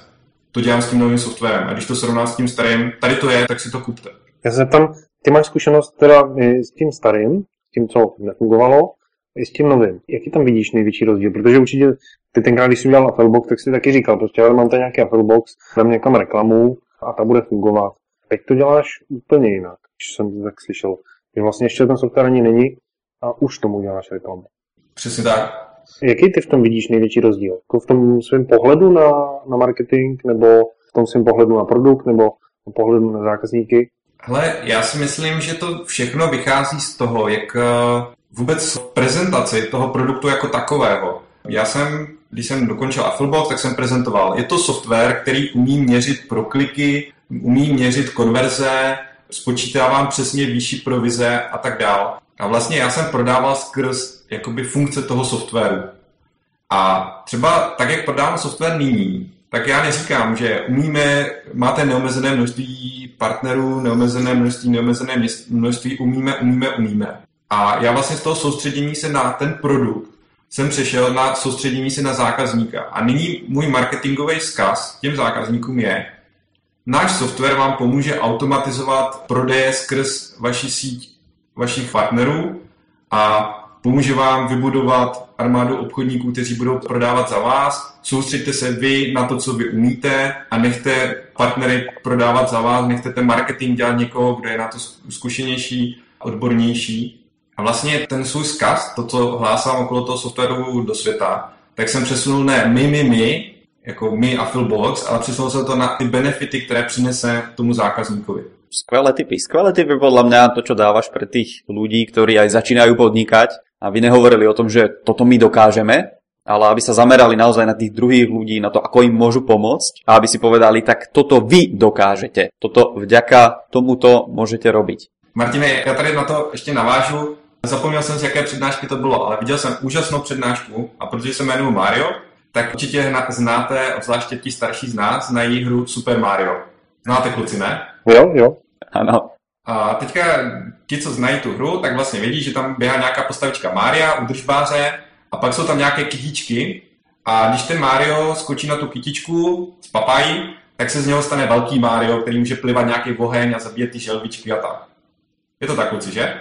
S3: To dělám s tím novým softwarem. A když to srovnám s tím starým, tady to je, tak si to kupte.
S2: Já se tam, ty máš zkušenost teda s tím starým, s tím, co nefungovalo, i s tím novým. Jaký tam vidíš největší rozdíl? Protože určitě ty tenkrát, když jsi udělal Affilbox, tak si taky říkal, prostě ale mám tady nějaký Affilbox, dám někam reklamu a ta bude fungovat. Teď to děláš úplně jinak, když jsem to tak slyšel. Že vlastně ještě ten software ani není a už tomu děláš reklamu.
S3: Přesně tak.
S2: Jaký ty v tom vidíš největší rozdíl? Jako v tom svém pohledu na, na marketing, nebo v tom svém pohledu na produkt, nebo v pohledu na zákazníky?
S3: Hele, já si myslím, že to všechno vychází z toho, jak vůbec prezentaci toho produktu jako takového. Já jsem, když jsem dokončil Afflebox, tak jsem prezentoval. Je to software, který umí měřit prokliky, umí měřit konverze, spočítávám přesně výši provize a tak dál. A vlastně já jsem prodával skrz jakoby funkce toho softwaru. A třeba tak, jak prodávám software nyní, tak já neříkám, že umíme, máte neomezené množství partnerů, neomezené množství, neomezené množství, umíme, umíme, umíme. A já vlastně z toho soustředění se na ten produkt jsem přešel na soustředění se na zákazníka. A nyní můj marketingový vzkaz těm zákazníkům je, náš software vám pomůže automatizovat prodeje skrz vaši síť vašich partnerů a pomůže vám vybudovat armádu obchodníků, kteří budou prodávat za vás. Soustřeďte se vy na to, co vy umíte a nechte partnery prodávat za vás, nechte ten marketing dělat někoho, kdo je na to zkušenější, odbornější. A vlastně ten svůj zkaz, to, co hlásám okolo toho softwaru do světa, tak jsem přesunul ne my, my, my, jako my a Philbox, ale přesunul jsem to na ty benefity, které přinese tomu zákazníkovi.
S1: Skvelé typy. Skvelé typy podľa mňa to, čo dávaš pre tých ľudí, ktorí aj začínajú podnikať, aby nehovorili o tom, že toto my dokážeme, ale aby sa zamerali naozaj na tých druhých ľudí, na to, ako im môžu pomôcť a aby si povedali, tak toto vy dokážete. Toto vďaka tomuto môžete robiť.
S3: Martine, já tady na to ještě navážu. Zapomněl jsem si, jaké přednášky to bylo, ale viděl jsem úžasnou přednášku a protože se jmenuji Mario, tak určitě znáte, obzvláště ti starší z nás, znají hru Super Mario. Znáte kluci, ne?
S2: Jo, jo.
S1: Ano.
S3: A teďka ti, co znají tu hru, tak vlastně vědí, že tam běhá nějaká postavička Mária, udržbáře a pak jsou tam nějaké kytičky a když ten Mario skočí na tu kytičku z papají, tak se z něho stane velký Mario, který může plivat nějaký oheň a zabíjet ty želvičky a tak. Je to tak, kluci, že?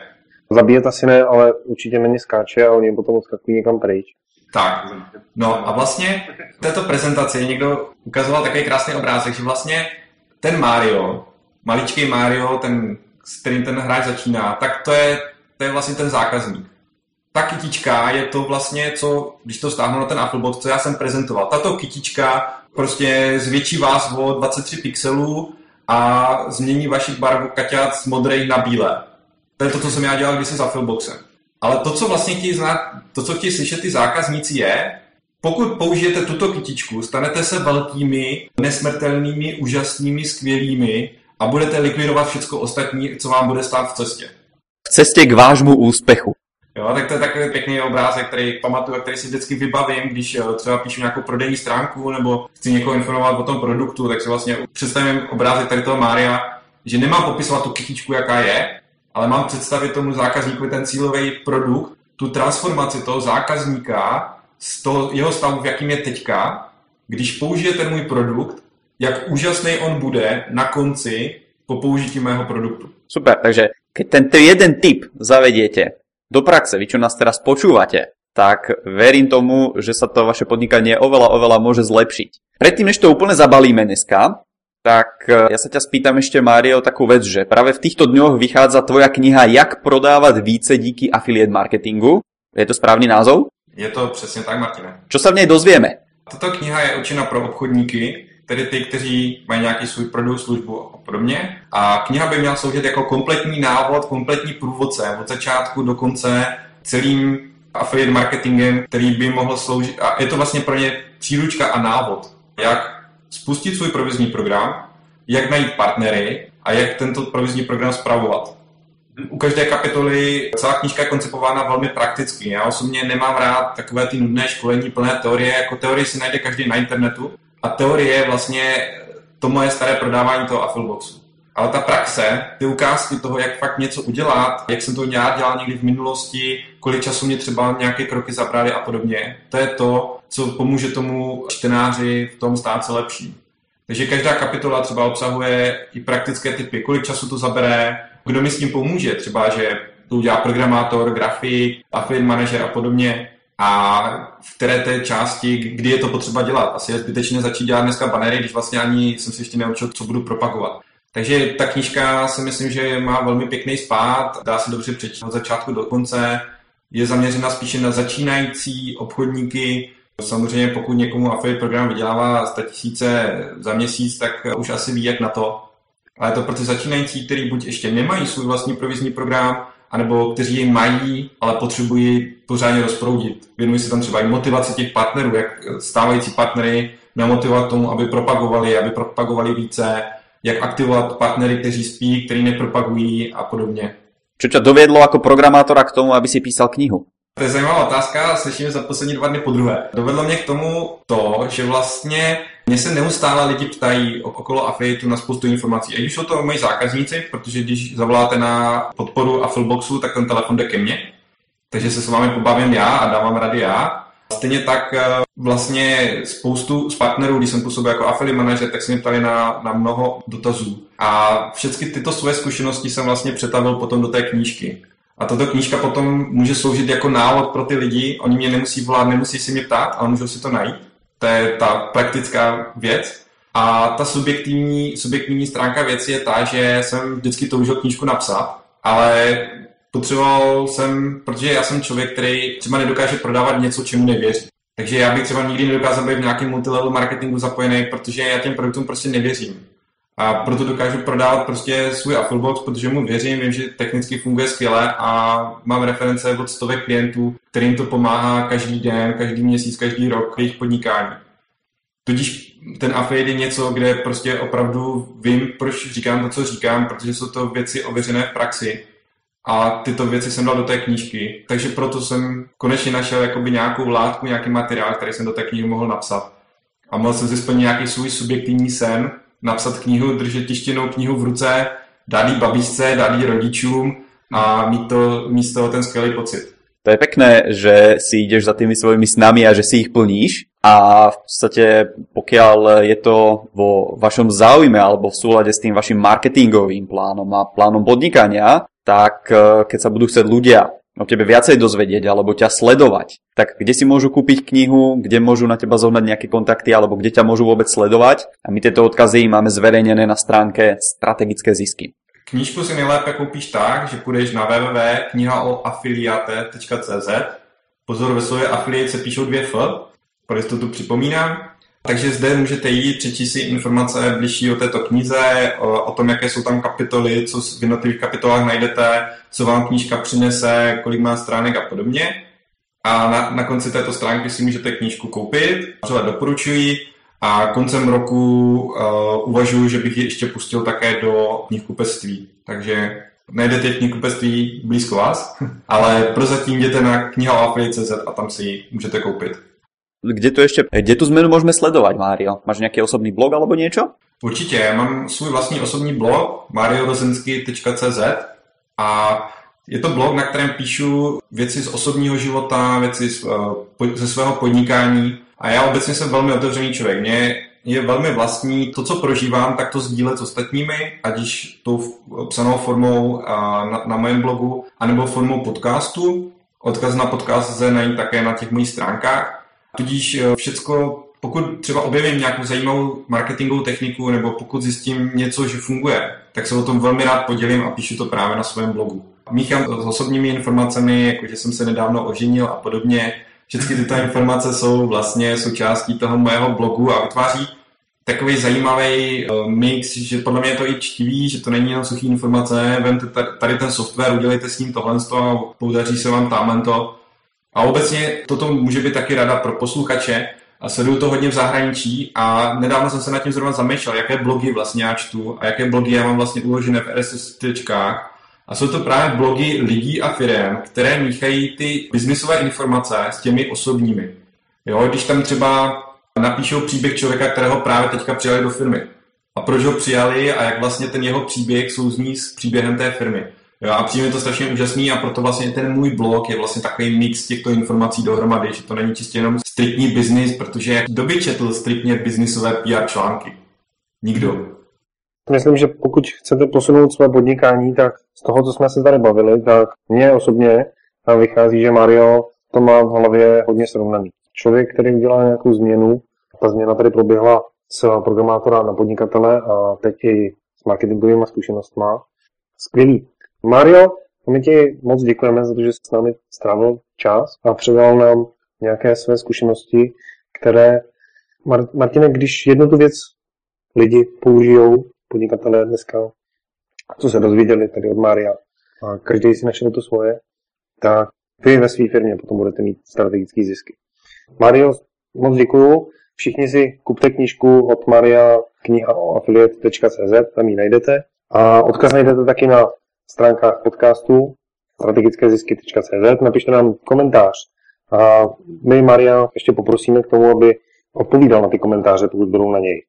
S2: Zabíjet asi ne, ale určitě není skáče a oni potom odskakují někam pryč.
S3: Tak, no a vlastně v této prezentaci někdo ukazoval takový krásný obrázek, že vlastně ten Mario, maličký Mario, ten, s kterým ten hráč začíná, tak to je, to je vlastně ten zákazník. Ta kytička je to vlastně, co, když to stáhnu na ten Applebot, co já jsem prezentoval. Tato kytička prostě zvětší vás o 23 pixelů a změní vaši barvu kaťat z modrej na bílé. To je to, co jsem já dělal když se za Filboxem. Ale to, co vlastně chtějí znát, to, co chtějí slyšet ty zákazníci je, pokud použijete tuto kytičku, stanete se velkými, nesmrtelnými, úžasnými, skvělými a budete likvidovat všechno ostatní, co vám bude stát v cestě.
S1: V cestě k vášmu úspěchu.
S3: Jo, tak to je takový pěkný obrázek, který pamatuju, který si vždycky vybavím, když eh, třeba píšu nějakou prodejní stránku nebo chci někoho informovat o tom produktu, tak si vlastně představím obrázek tady toho Mária, že nemám popisovat tu kytičku, jaká je, ale mám představit tomu zákazníkovi ten cílový produkt, tu transformaci toho zákazníka z toho jeho stavu, v jakým je teďka, když použije ten můj produkt, jak úžasný on bude na konci po použití mého produktu.
S1: Super, takže keď tento jeden tip zavediete do praxe, vy čo nás teraz počúvate, tak verím tomu, že sa to vaše podnikanie oveľa, oveľa môže zlepšiť. Predtým, než to úplne zabalíme dneska, tak e, ja sa ťa spýtam ešte, Mário, takú vec, že práve v týchto dňoch vychádza tvoja kniha Jak prodávať více díky affiliate marketingu. Je to správný názov?
S3: Je to přesně tak, Martine.
S1: Čo sa v nej dozvieme?
S3: Tato kniha je určena pro obchodníky, tedy ty, kteří mají nějaký svůj produkt, službu a podobně. A kniha by měla sloužit jako kompletní návod, kompletní průvodce od začátku do konce celým affiliate marketingem, který by mohl sloužit. A je to vlastně pro ně příručka a návod, jak spustit svůj provizní program, jak najít partnery a jak tento provizní program spravovat. U každé kapitoly celá knížka je koncipována velmi prakticky. Já osobně nemám rád takové ty nudné školení plné teorie. Jako teorie si najde každý na internetu, a teorie je vlastně to moje staré prodávání toho Affilboxu. Ale ta praxe, ty ukázky toho, jak fakt něco udělat, jak jsem to dělal, dělal někdy v minulosti, kolik času mě třeba nějaké kroky zabrali a podobně, to je to, co pomůže tomu čtenáři v tom stát se lepší. Takže každá kapitola třeba obsahuje i praktické typy, kolik času to zabere, kdo mi s tím pomůže, třeba, že to udělá programátor, grafik, affiliate manager a podobně a v které té části, kdy je to potřeba dělat. Asi je zbytečné začít dělat dneska banery, když vlastně ani jsem si ještě neučil, co budu propagovat. Takže ta knížka si myslím, že má velmi pěkný spát, dá se dobře přečíst od začátku do konce, je zaměřena spíše na začínající obchodníky. Samozřejmě pokud někomu affiliate program vydělává 100 tisíce za měsíc, tak už asi ví, jak na to. Ale to pro ty začínající, kteří buď ještě nemají svůj vlastní provizní program, anebo kteří ji mají, ale potřebují pořádně rozproudit. Věnují se tam třeba i motivaci těch partnerů, jak stávající partnery namotivovat tomu, aby propagovali, aby propagovali více, jak aktivovat partnery, kteří spí, kteří nepropagují a podobně.
S1: Čo ťa dovedlo jako programátora k tomu, aby si písal knihu?
S3: To je zajímavá otázka, slyším za poslední dva dny po druhé. Dovedlo mě k tomu to, že vlastně mě se neustále lidi ptají okolo Affiliateu na spoustu informací. A když jsou to moji zákazníci, protože když zavoláte na podporu Affilboxu, tak ten telefon jde ke mně. Takže se s vámi pobavím já a dávám rady já. Stejně tak eh, vlastně spoustu z partnerů, když jsem působil jako affiliate manager, tak se mě ptali na, na mnoho dotazů. A všechny tyto svoje zkušenosti jsem vlastně přetavil potom do té knížky. A tato knížka potom může sloužit jako návod pro ty lidi. Oni mě nemusí volat, nemusí si mě ptát, ale můžou si to najít. To je ta praktická věc. A ta subjektivní, subjektivní stránka věci je ta, že jsem vždycky toužil knížku napsat, ale potřeboval jsem, protože já jsem člověk, který třeba nedokáže prodávat něco, čemu nevěří. Takže já bych třeba nikdy nedokázal být v nějakém multilevel marketingu zapojený, protože já těm produktům prostě nevěřím. A proto dokážu prodávat prostě svůj Afflebox, protože mu věřím, vím, že technicky funguje skvěle a mám reference od stovek klientů, kterým to pomáhá každý den, každý měsíc, každý rok v jejich podnikání. Tudíž ten affiliate je něco, kde prostě opravdu vím, proč říkám to, co říkám, protože jsou to věci ověřené v praxi. A tyto věci jsem dal do té knížky. Takže proto jsem konečně našel jakoby nějakou látku, nějaký materiál, který jsem do té knihy mohl napsat. A mohl jsem si splnit nějaký svůj subjektivní sen, napsat knihu, držet tištěnou knihu v ruce, dát babičce, dát rodičům a mít, to, toho ten skvělý pocit.
S1: To je pekné, že si ideš za tými svojimi snami a že si ich plníš a v podstate pokiaľ je to vo vašom záujme alebo v súlade s tým vašim marketingovým plánom a plánom podnikania, tak eh, keď sa budú chcieť ľudia o tebe viacej dozvedieť alebo ťa sledovať, tak kde si môžu kúpiť knihu, kde môžu na teba zohnať nejaké kontakty alebo kde ťa môžu vôbec sledovať. A my tieto odkazy máme zverejnené na stránke Strategické zisky.
S3: Knížku si nejlépe koupíš tak, že půjdeš na www.knihaoafiliate.cz Pozor, ve slově affiliate se píšou dvě F, pro jistotu připomínám. Takže zde můžete jít, přečíst si informace bližší o této knize, o, o tom, jaké jsou tam kapitoly, co v jednotlivých kapitolách najdete, co vám knížka přinese, kolik má stránek a podobně. A na, na konci této stránky si můžete knížku koupit, třeba doporučuji. A koncem roku uh, uvažuji, že bych ji ještě pustil také do knihkupectví. Takže najdete knihkupectví blízko vás, ale prozatím jděte na kniha.cz a tam si ji můžete koupit.
S1: Kde to ještě, kde tu zmenu můžeme sledovat, Mário? Máš nějaký osobný blog alebo něco?
S3: Určitě, já mám svůj vlastní osobní blog mariorozensky.cz a je to blog, na kterém píšu věci z osobního života, věci z, uh, ze svého podnikání a já obecně jsem velmi otevřený člověk. Mě je velmi vlastní to, co prožívám, tak to sdílet s ostatními, ať již tou psanou formou uh, na, na mém blogu, anebo formou podcastu. Odkaz na podcast lze najít také na těch mojich stránkách. Tudíž uh, všecko pokud třeba objevím nějakou zajímavou marketingovou techniku nebo pokud zjistím něco, že funguje, tak se o tom velmi rád podělím a píšu to právě na svém blogu. Míchám to s osobními informacemi, jako že jsem se nedávno oženil a podobně. Všechny tyto informace jsou vlastně součástí toho mého blogu a vytváří takový zajímavý uh, mix, že podle mě je to i čtivý, že to není jenom suchý informace, vemte tady ten software, udělejte s ním tohle a podaří se vám tamhle to. A obecně toto může být taky rada pro posluchače, a sleduju to hodně v zahraničí a nedávno jsem se nad tím zrovna zamýšlel, jaké blogy vlastně já čtu a jaké blogy já mám vlastně uložené v RSS A jsou to právě blogy lidí a firm, které míchají ty biznisové informace s těmi osobními. Jo, když tam třeba napíšou příběh člověka, kterého právě teďka přijali do firmy. A proč ho přijali a jak vlastně ten jeho příběh souzní s příběhem té firmy. Jo, a přijde to strašně úžasný a proto vlastně ten můj blog je vlastně takový mix těchto informací dohromady, že to není čistě jenom striktní biznis, protože kdo by četl striktně biznisové PR články? Nikdo.
S2: Myslím, že pokud chcete posunout své podnikání, tak z toho, co jsme se tady bavili, tak mně osobně tam vychází, že Mario to má v hlavě hodně srovnaný. Člověk, který udělá nějakou změnu, ta změna tady proběhla z programátora na podnikatele a teď i s marketingovými zkušenostmi. Skvělý. Mario, my ti moc děkujeme za to, že jsi s námi strávil čas a předal nám nějaké své zkušenosti, které, Martine, když jednu tu věc lidi použijou, podnikatelé dneska, co se dozvěděli tady od Maria, a každý si našel to svoje, tak vy ve své firmě potom budete mít strategické zisky. Mario, moc děkuju. Všichni si kupte knížku od Maria kniha o affiliate.cz, tam ji najdete. A odkaz najdete taky na stránkách podcastu strategickézisky.cz, napište nám komentář. A my, Maria, ještě poprosíme k tomu, aby odpovídal na ty komentáře, pokud budou na něj.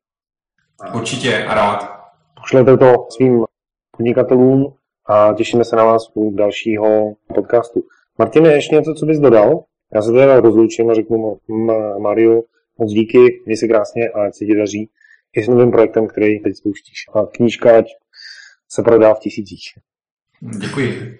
S3: Určitě a rád.
S2: Pošlete to svým podnikatelům a těšíme se na vás u dalšího podcastu. Martine, ještě něco, co bys dodal? Já se teda rozloučím a řeknu Mariu moc díky, měj se krásně a ať se ti daří i s novým projektem, který teď spouštíš. A knížka ať se prodá v tisících.
S3: Děkuji.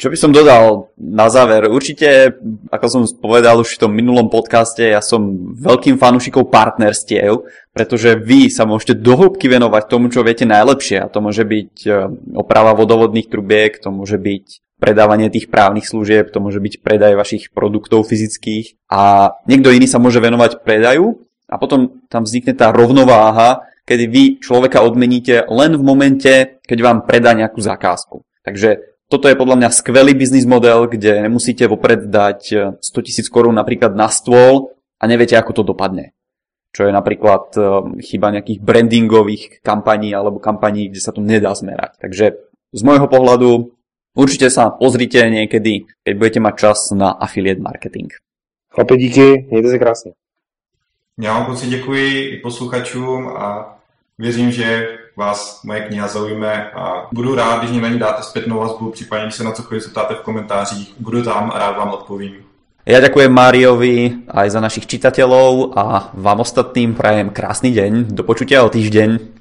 S1: Čo by som dodal na záver? Určite, ako som povedal už v tom minulom podcaste, ja som veľkým fanúšikou partnerstiev, pretože vy sa môžete dohlbky venovať tomu, čo viete najlepšie. A to môže byť e, oprava vodovodných trubiek, to môže byť predávanie tých právnych služieb, to môže byť predaj vašich produktov fyzických a niekto iný sa môže venovať predaju a potom tam vznikne tá rovnováha, kedy vy človeka odmeníte len v momente, keď vám predá nejakú zakázku. Takže toto je podľa mňa skvelý biznis model, kde nemusíte vopred dať 100 eh, tisíc korún napríklad na stôl a neviete, ako to dopadne. Čo je napríklad eh, chyba nejakých brandingových kampaní alebo kampaní, kde sa to nedá zmerať. Takže z môjho pohľadu určite sa pozrite niekedy, keď budete mať čas na affiliate marketing.
S2: Chlapi, díky, mějte se krásně.
S3: Já vám moc děkuji i posluchačům a věřím, že vás moje kniha zaujme a budu rád, když mě na ní dáte zpětnou vazbu, případně když se na cokoliv zeptáte v komentářích. Budu tam a rád vám odpovím.
S1: Ja ďakujem Máriovi aj za našich čitateľov a vám ostatným prajem krásny deň. Do počutia o týždeň.